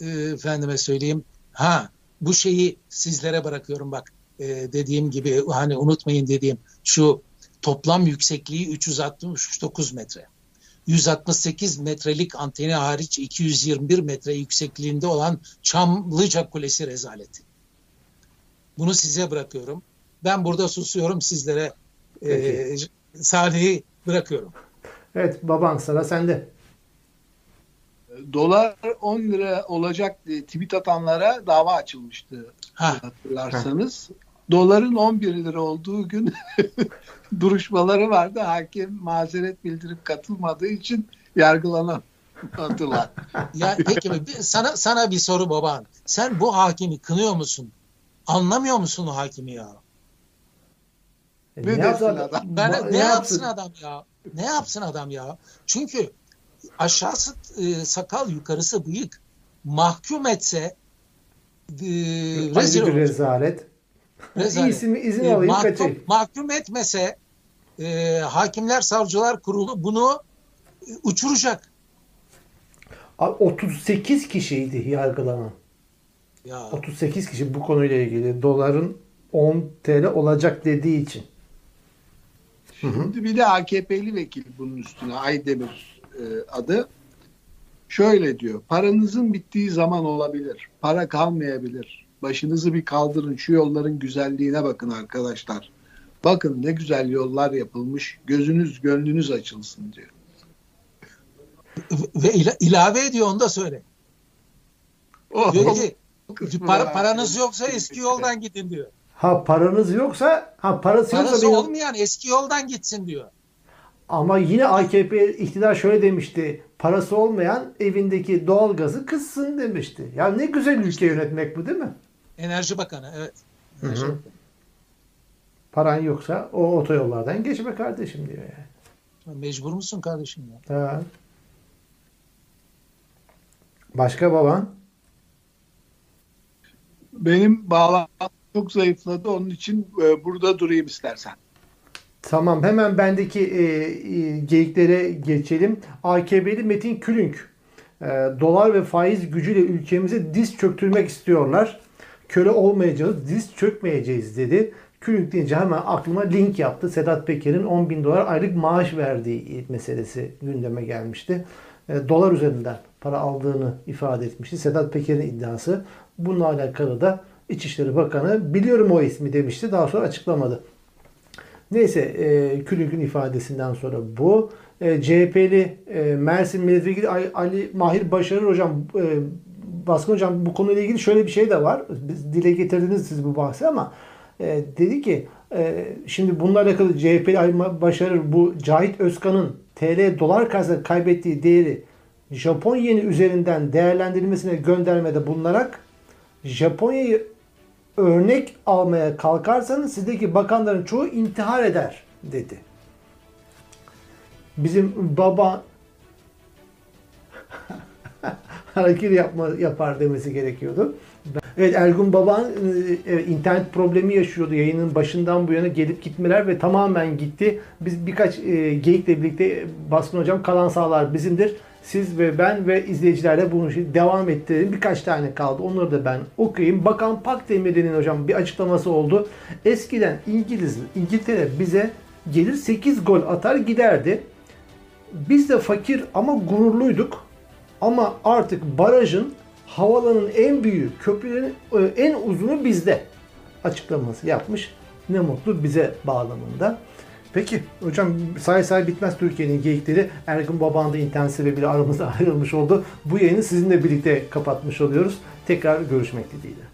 E, efendime söyleyeyim. Ha bu şeyi sizlere bırakıyorum bak. E, dediğim gibi hani unutmayın dediğim şu toplam yüksekliği 369 metre. 168 metrelik anteni hariç 221 metre yüksekliğinde olan Çamlıca Kulesi rezaleti. Bunu size bırakıyorum. Ben burada susuyorum sizlere e, sahneyi bırakıyorum. Evet baban sıra sende. Dolar 10 lira olacak diye tweet atanlara dava açılmıştı Ha. hatırlarsanız. Doların 11 lira olduğu gün <laughs> duruşmaları vardı. Hakim mazeret bildirip katılmadığı için yargılanadılar. Ya peki sana sana bir soru baban. Sen bu hakimi kınıyor musun? Anlamıyor musun o hakimi ya? E, Ne desin adam? Ben, Ba- ne, yapsın adam ya? Ne yapsın adam ya? Çünkü aşağısı e, sakal yukarısı bıyık. Mahkum etse e, rezil bir olur. rezalet. Rezalet. İyisi mi izin E, alayım mahkum, kaçayım. mahkum etmese e, Hakimler Savcılar Kurulu bunu e, uçuracak. Abi 38 kişiydi yargılanan. Ya 38 kişi bu konuyla ilgili doların 10 TL olacak dediği için. Şimdi bir de AKP'li vekil bunun üstüne Aydemir e, adı. Şöyle diyor. Paranızın bittiği zaman olabilir. Para kalmayabilir. Başınızı bir kaldırın. Şu yolların güzelliğine bakın arkadaşlar. Bakın ne güzel yollar yapılmış. Gözünüz gönlünüz açılsın diyor. ve ila- ilave ediyor onu da söyle. O- Diyor ki para, paranız yoksa eski yoldan gidin diyor. Ha paranız yoksa ha parası yoksa Parası benim- olmayan eski yoldan gitsin diyor. ama yine AKP iktidar şöyle demişti. Parası olmayan evindeki doğalgazı kıssın demişti. Ya ne güzel ülke yönetmek bu değil mi? Enerji Bakanı evet. Hı Enerji hı. Bakanı. Paran yoksa o otoyollardan geçme kardeşim diyor yani. Mecbur musun kardeşim ya? Ha. Başka baban? Benim bağlantım çok zayıfladı. Onun için e, burada durayım istersen. Tamam hemen bendeki e, e, geyiklere geçelim. AKP'li Metin Külünk e, dolar ve faiz gücüyle ülkemize diz çöktürmek istiyorlar. Köle olmayacağız, diz çökmeyeceğiz dedi. Külünk deyince hemen aklıma link yaptı. Sedat Peker'in 10 bin dolar aylık maaş verdiği meselesi gündeme gelmişti. E, dolar üzerinden para aldığını ifade etmişti. Sedat Peker'in iddiası. Bununla alakalı da İçişleri Bakanı biliyorum o ismi demişti. Daha sonra açıklamadı. Neyse e, Külünk'ün ifadesinden sonra bu. E, CHP'li e, Mersin Milletvekili Ali- Mahir Başarır hocam e, Baskın hocam bu konuyla ilgili şöyle bir şey de var. Biz dile getirdiniz siz bu bahsi ama e, dedi ki e, şimdi bununla alakalı CHP'li Ali Başarır bu Cahit Özkan'ın TL dolar karşısında kaybettiği değeri Japon üzerinden değerlendirilmesine göndermede bulunarak Japonya'yı örnek almaya kalkarsanız sizdeki bakanların çoğu intihar eder dedi. Bizim baba <laughs> hareket yapma, yapar demesi gerekiyordu. Evet Ergun Baban e, e, internet problemi yaşıyordu yayının başından bu yana gelip gitmeler ve tamamen gitti. Biz birkaç e, geyikle birlikte Baskın Hocam kalan sağlar bizimdir. Siz ve ben ve izleyicilerle bunu devam ettirelim. Birkaç tane kaldı. Onları da ben okuyayım. Bakan Pakdemirli'nin hocam bir açıklaması oldu. Eskiden İngiliz, İngiltere bize gelir 8 gol atar giderdi. Biz de fakir ama gururluyduk. Ama artık barajın havalanın en büyüğü, köprülerin e, en uzunu bizde açıklaması yapmış. Ne mutlu bize bağlamında. Peki hocam say say bitmez Türkiye'nin geyikleri. Ergun Baban da internet sebebiyle aramızda <laughs> ayrılmış oldu. Bu yayını sizinle birlikte kapatmış oluyoruz. Tekrar görüşmek dileğiyle.